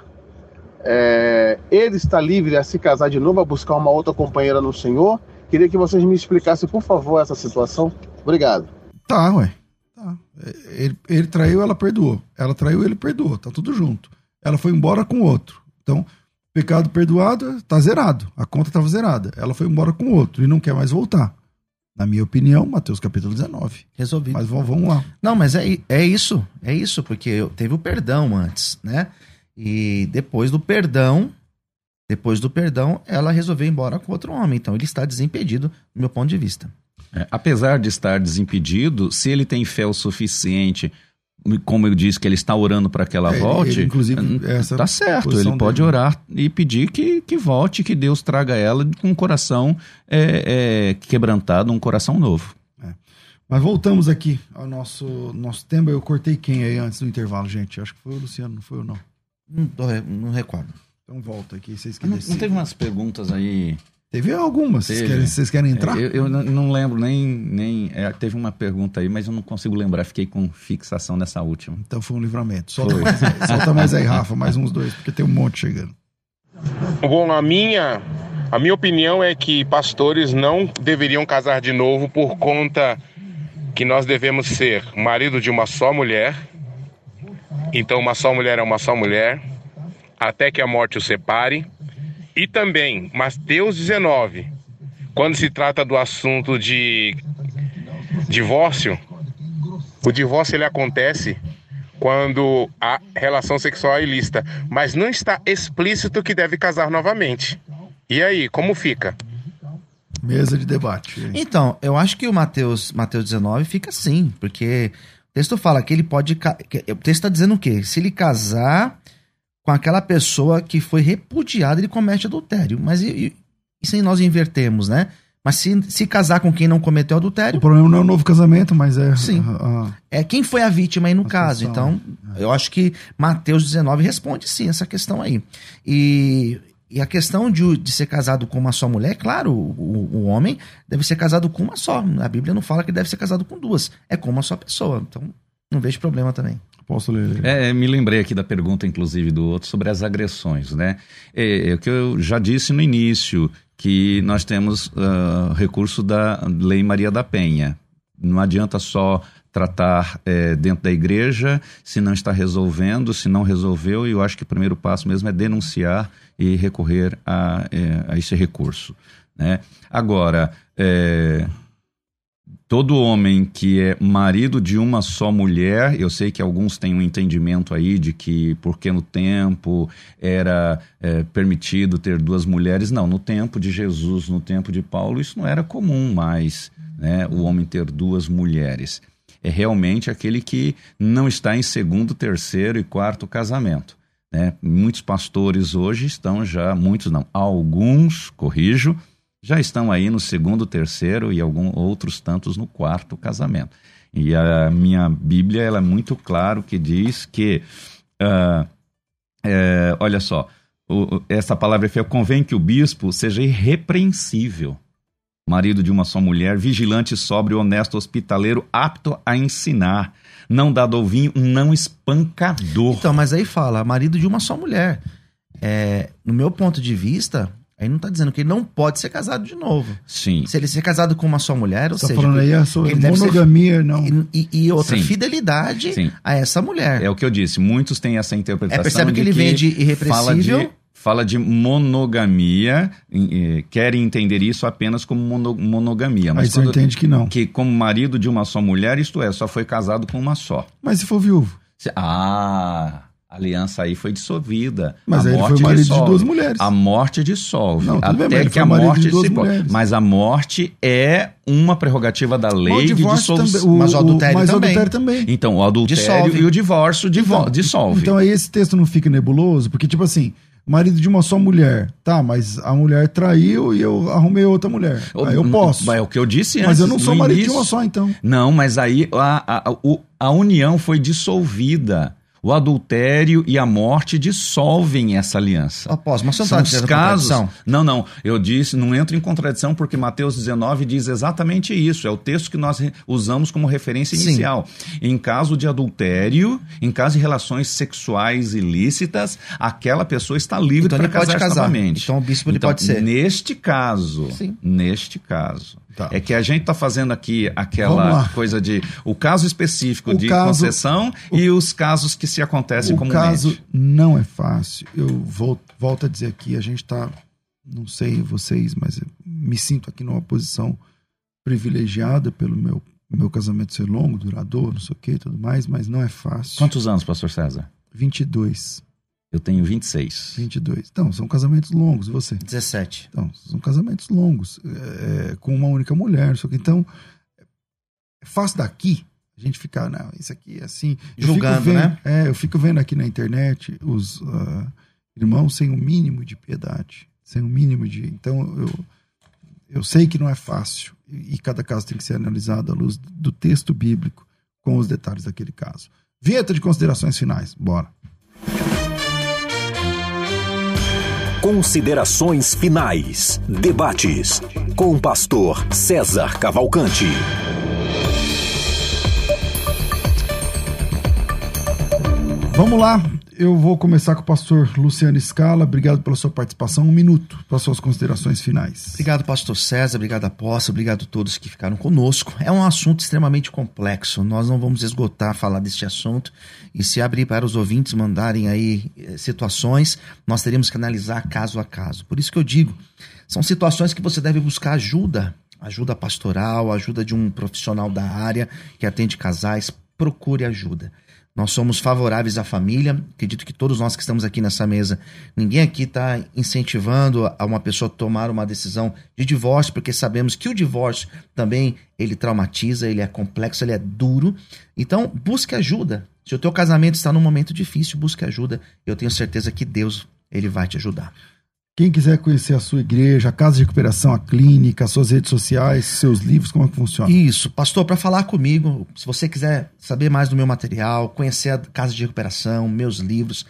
é, ele está livre a se casar de novo, a buscar uma outra companheira no Senhor? Queria que vocês me explicassem, por favor, essa situação. Obrigado. Tá, ué. Tá. Ele, ele traiu, ela perdoou. Ela traiu, ele perdoou. Tá tudo junto. Ela foi embora com outro. Então, Pecado perdoado, tá zerado. A conta estava zerada. Ela foi embora com outro e não quer mais voltar. Na minha opinião, Mateus capítulo 19. Resolvido. Mas vamos lá. Não, mas é, é isso. É isso, porque teve o perdão antes, né? E depois do perdão, depois do perdão, ela resolveu ir embora com outro homem. Então ele está desimpedido, do meu ponto de vista. É, apesar de estar desimpedido, se ele tem fé o suficiente como eu disse que ele está orando para que ela é, volte, ele, inclusive essa tá certo. Ele pode dele. orar e pedir que, que volte, que Deus traga ela com um coração é, é, quebrantado, um coração novo. É. Mas voltamos aqui ao nosso nosso tema. Eu cortei quem aí antes do intervalo, gente? Acho que foi o Luciano, não foi ou não? Não, não recordo. Então volta aqui, vocês que não, não teve umas perguntas aí Teve algumas. Vocês querem, vocês querem entrar? Eu, eu não lembro nem. nem é, teve uma pergunta aí, mas eu não consigo lembrar. Fiquei com fixação nessa última. Então foi um livramento. Solta, mais, aí, solta mais aí, Rafa, mais uns dois, porque tem um monte chegando. Bom, a minha, a minha opinião é que pastores não deveriam casar de novo por conta que nós devemos ser marido de uma só mulher. Então, uma só mulher é uma só mulher, até que a morte o separe e também, Mateus 19, quando se trata do assunto de divórcio, o divórcio ele acontece quando a relação sexual é ilícita, mas não está explícito que deve casar novamente. E aí, como fica? Mesa de debate. Então, eu acho que o Mateus, Mateus 19 fica assim, porque o texto fala que ele pode. O texto está dizendo o quê? Se ele casar com aquela pessoa que foi repudiada, ele comete adultério. Mas e, e se nós invertemos, né? Mas se, se casar com quem não cometeu adultério. O problema não é o novo casamento, mas é. Sim. A, a, é quem foi a vítima aí no caso. Então, é. eu acho que Mateus 19 responde sim essa questão aí. E, e a questão de, de ser casado com uma só mulher, claro, o, o homem deve ser casado com uma só. A Bíblia não fala que deve ser casado com duas. É com uma só pessoa. Então, não vejo problema também. Posso ler? É, me lembrei aqui da pergunta, inclusive, do outro sobre as agressões, né? É, é o que eu já disse no início, que nós temos uh, recurso da Lei Maria da Penha. Não adianta só tratar é, dentro da igreja, se não está resolvendo, se não resolveu, e eu acho que o primeiro passo mesmo é denunciar e recorrer a, é, a esse recurso. Né? Agora, é, todo homem que é marido de uma só mulher, eu sei que alguns têm um entendimento aí de que porque no tempo era é, permitido ter duas mulheres. Não, no tempo de Jesus, no tempo de Paulo, isso não era comum mais, né, o homem ter duas mulheres. É realmente aquele que não está em segundo, terceiro e quarto casamento. Né? Muitos pastores hoje estão já, muitos não, alguns, corrijo, já estão aí no segundo, terceiro e alguns outros tantos no quarto casamento. E a minha Bíblia ela é muito claro que diz que, uh, é, olha só, o, essa palavra é feia, convém que o bispo seja irrepreensível, marido de uma só mulher, vigilante, sóbrio, honesto, hospitaleiro, apto a ensinar, não dado ao vinho, não espancador. Então, mas aí fala, marido de uma só mulher. É, no meu ponto de vista, Aí não está dizendo que ele não pode ser casado de novo. Sim. Se ele ser casado com uma só mulher, ou Tá seja, falando aí a sua ele deve ser- monogamia, não. e, e outra, Sim. fidelidade Sim. a essa mulher. É o que eu disse, muitos têm essa interpretação. É, percebe que de ele vem de Fala irrepreensível. de, fala de monogamia, eh, querem entender isso apenas como mono- monogamia. Aí Mas você entende que não. que como marido de uma só mulher, isto é, só foi casado com uma só. Mas se for viúvo? Se- Ah, a aliança aí foi dissolvida. Mas a aí ele morte foi marido de dissolve. duas mulheres. A morte dissolve. Não, tudo Até bem, mas ele que a de morte se mulheres. Mas a morte é uma prerrogativa da lei o de divórcio dissolução. também. Mas o adultério mas também. o adultério também. Então, o adultério Dissolve. e o divórcio divo- Então, dissolve. Então aí esse texto não fica nebuloso, porque tipo assim, marido de uma só mulher, tá, mas a mulher traiu e eu arrumei outra mulher. Aí eu posso. É o que eu disse antes. Mas eu não sou marido de início. uma só, então. Não, mas aí a, a, a união foi dissolvida. O adultério e a morte dissolvem essa aliança. Após, mas você não São está os dizendo casos. Não, não. Eu disse, não entro em contradição porque Mateus 19 diz exatamente isso. É o texto que nós usamos como referência Sim. inicial. Em caso de adultério, em caso de relações sexuais ilícitas, aquela pessoa está livre Então para casar casar. Então o bispo ele pode ser. Neste caso, Sim. neste caso, Tá. é que a gente está fazendo aqui aquela coisa de o caso específico O de caso- concessão e os casos que se acontecem O comumente. caso não é fácil. Eu vou, volto a dizer aqui, a gente tá, não sei vocês, mas me sinto aqui numa posição privilegiada pelo meu, meu casamento ser longo, duradouro, não sei o que e tudo mais, mas não é fácil. Quantos anos, pastor César? 22. Eu tenho 26. 22. Então, são casamentos longos, e você? 17. Então, são casamentos longos, é, com uma única mulher, o que. Então, é fácil daqui a gente ficar, não, isso aqui é assim. Julgando, vendo, né? É, eu fico vendo aqui na internet os ah, irmãos sem o mínimo de piedade, sem o mínimo de. Então, eu, eu sei que não é fácil, e, e cada caso tem que ser analisado à luz do texto bíblico, com os detalhes daquele caso. Vinheta de considerações finais, bora. Considerações finais. Debates com o pastor César Cavalcante. Vamos lá, eu vou começar com o pastor Luciano Scala. Obrigado pela sua participação. Um minuto para suas considerações finais. Obrigado, pastor César, obrigado, apóstolo, obrigado a todos que ficaram conosco. É um assunto extremamente complexo, nós não vamos esgotar falar deste assunto e se abrir para os ouvintes mandarem aí eh, situações, nós teríamos que analisar caso a caso. Por isso que eu digo, são situações que você deve buscar ajuda, ajuda pastoral, ajuda de um profissional da área que atende casais, procure ajuda. Nós somos favoráveis à família. Acredito que todos nós que estamos aqui nessa mesa, ninguém aqui está incentivando a uma pessoa tomar uma decisão de divórcio, porque sabemos que o divórcio também ele traumatiza, ele é complexo, ele é duro. Então, busque ajuda. Se o teu casamento está num momento difícil, busque ajuda. Eu tenho certeza que Deus ele vai te ajudar. Quem quiser conhecer a sua igreja, a casa de recuperação, a clínica, as suas redes sociais, seus livros, como é que funciona? Isso, pastor, para falar comigo, se você quiser saber mais do meu material, conhecer a casa de recuperação, meus livros,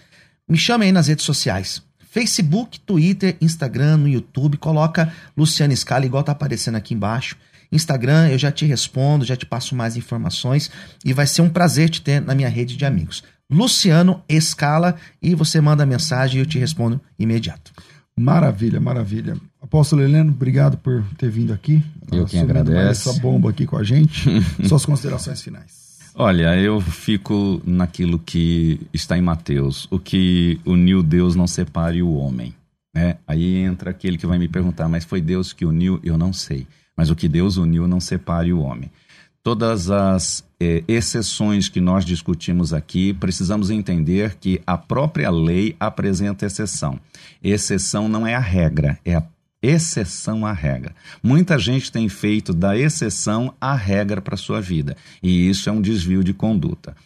me chame aí nas redes sociais. Facebook, Twitter, Instagram, no YouTube, coloca Luciano Scala, igual tá aparecendo aqui embaixo. Instagram, eu já te respondo, já te passo mais informações e vai ser um prazer te ter na minha rede de amigos. Luciano Escala e você manda mensagem e eu te respondo imediato. Maravilha, maravilha. Apóstolo Heleno, obrigado por ter vindo aqui. Eu quem mais agradeço. Essa bomba aqui com a gente. Suas considerações finais. Olha, eu fico naquilo que está em Mateus. O que uniu Deus não separe o homem. Né? Aí entra aquele que vai me perguntar, mas foi Deus que uniu? Eu não sei. Mas o que Deus uniu não separe o homem. Todas as eh, exceções que nós discutimos aqui, precisamos entender que a própria lei apresenta exceção. Exceção não é a regra, é a exceção à regra. Muita gente tem feito da exceção a regra para sua vida, e isso é um desvio de conduta.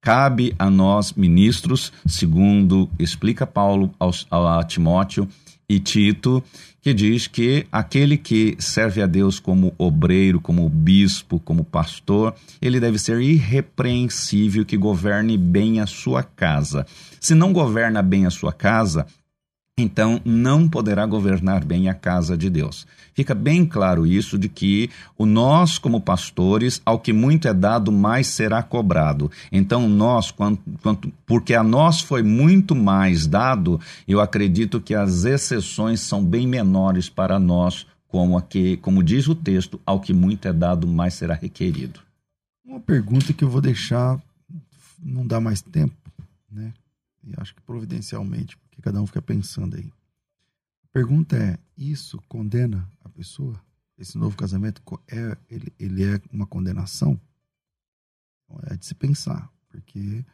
Cabe a nós, ministros, segundo explica Paulo a Timóteo e Tito, que diz que aquele que serve a Deus como obreiro, como bispo, como pastor, ele deve ser irrepreensível, que governe bem a sua casa. Se não governa bem a sua casa, então não poderá governar bem a casa de Deus. Fica bem claro isso de que o nós como pastores, ao que muito é dado, mais será cobrado. Então nós, quanto, quanto, porque a nós foi muito mais dado, eu acredito que as exceções são bem menores para nós, como aqui, como diz o texto, ao que muito é dado, mais será requerido. Uma pergunta que eu vou deixar, não dá mais tempo, né? E acho que providencialmente que cada um fica pensando aí. A pergunta é: isso condena pessoa? Esse novo casamento é ele, ele é uma condenação? Então, é de se pensar, porque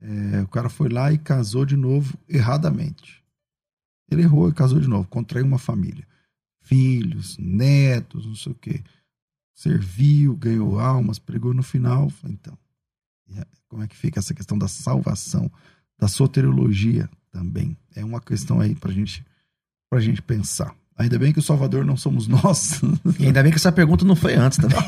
é, o cara foi lá e casou de novo erradamente. Ele errou e casou de novo, contraiu uma família, filhos, netos, não sei o quê. Serviu, ganhou almas, pregou no final. Então, como é que fica essa questão da salvação, da soteriologia? também. É uma questão aí para gente, a gente pensar. Ainda bem que o Salvador não somos nós. E ainda bem que essa pergunta não foi antes também.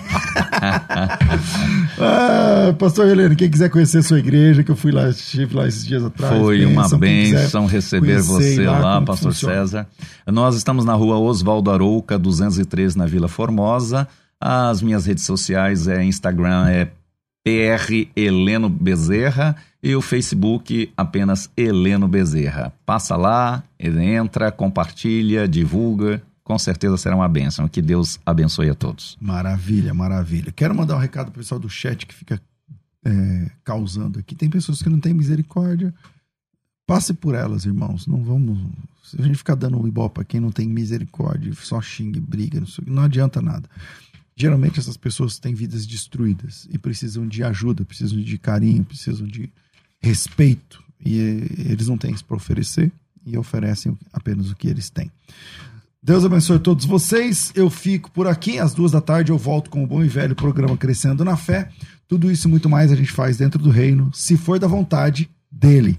ah, Pastor Heleno, quem quiser conhecer a sua igreja, que eu fui lá, estive lá esses dias atrás. Foi uma bênção receber você lá, lá Pastor funciona. César. Nós estamos na rua Oswaldo Arouca, 203, na Vila Formosa. As minhas redes sociais é Instagram, é PR Heleno Bezerra e o Facebook apenas Heleno Bezerra. Passa lá, entra, compartilha, divulga. Com certeza será uma bênção. Que Deus abençoe a todos. Maravilha, maravilha. Quero mandar um recado pro pessoal do chat que fica é, causando aqui. Tem pessoas que não têm misericórdia. Passe por elas, irmãos. Não vamos. Se a gente ficar dando ibope para quem não tem misericórdia, só xingue, briga, não, sei, não adianta nada. Geralmente essas pessoas têm vidas destruídas e precisam de ajuda, precisam de carinho, precisam de respeito e eles não têm isso para oferecer e oferecem apenas o que eles têm. Deus abençoe todos vocês. Eu fico por aqui. Às duas da tarde eu volto com o bom e velho programa Crescendo na Fé. Tudo isso e muito mais a gente faz dentro do reino, se for da vontade dele.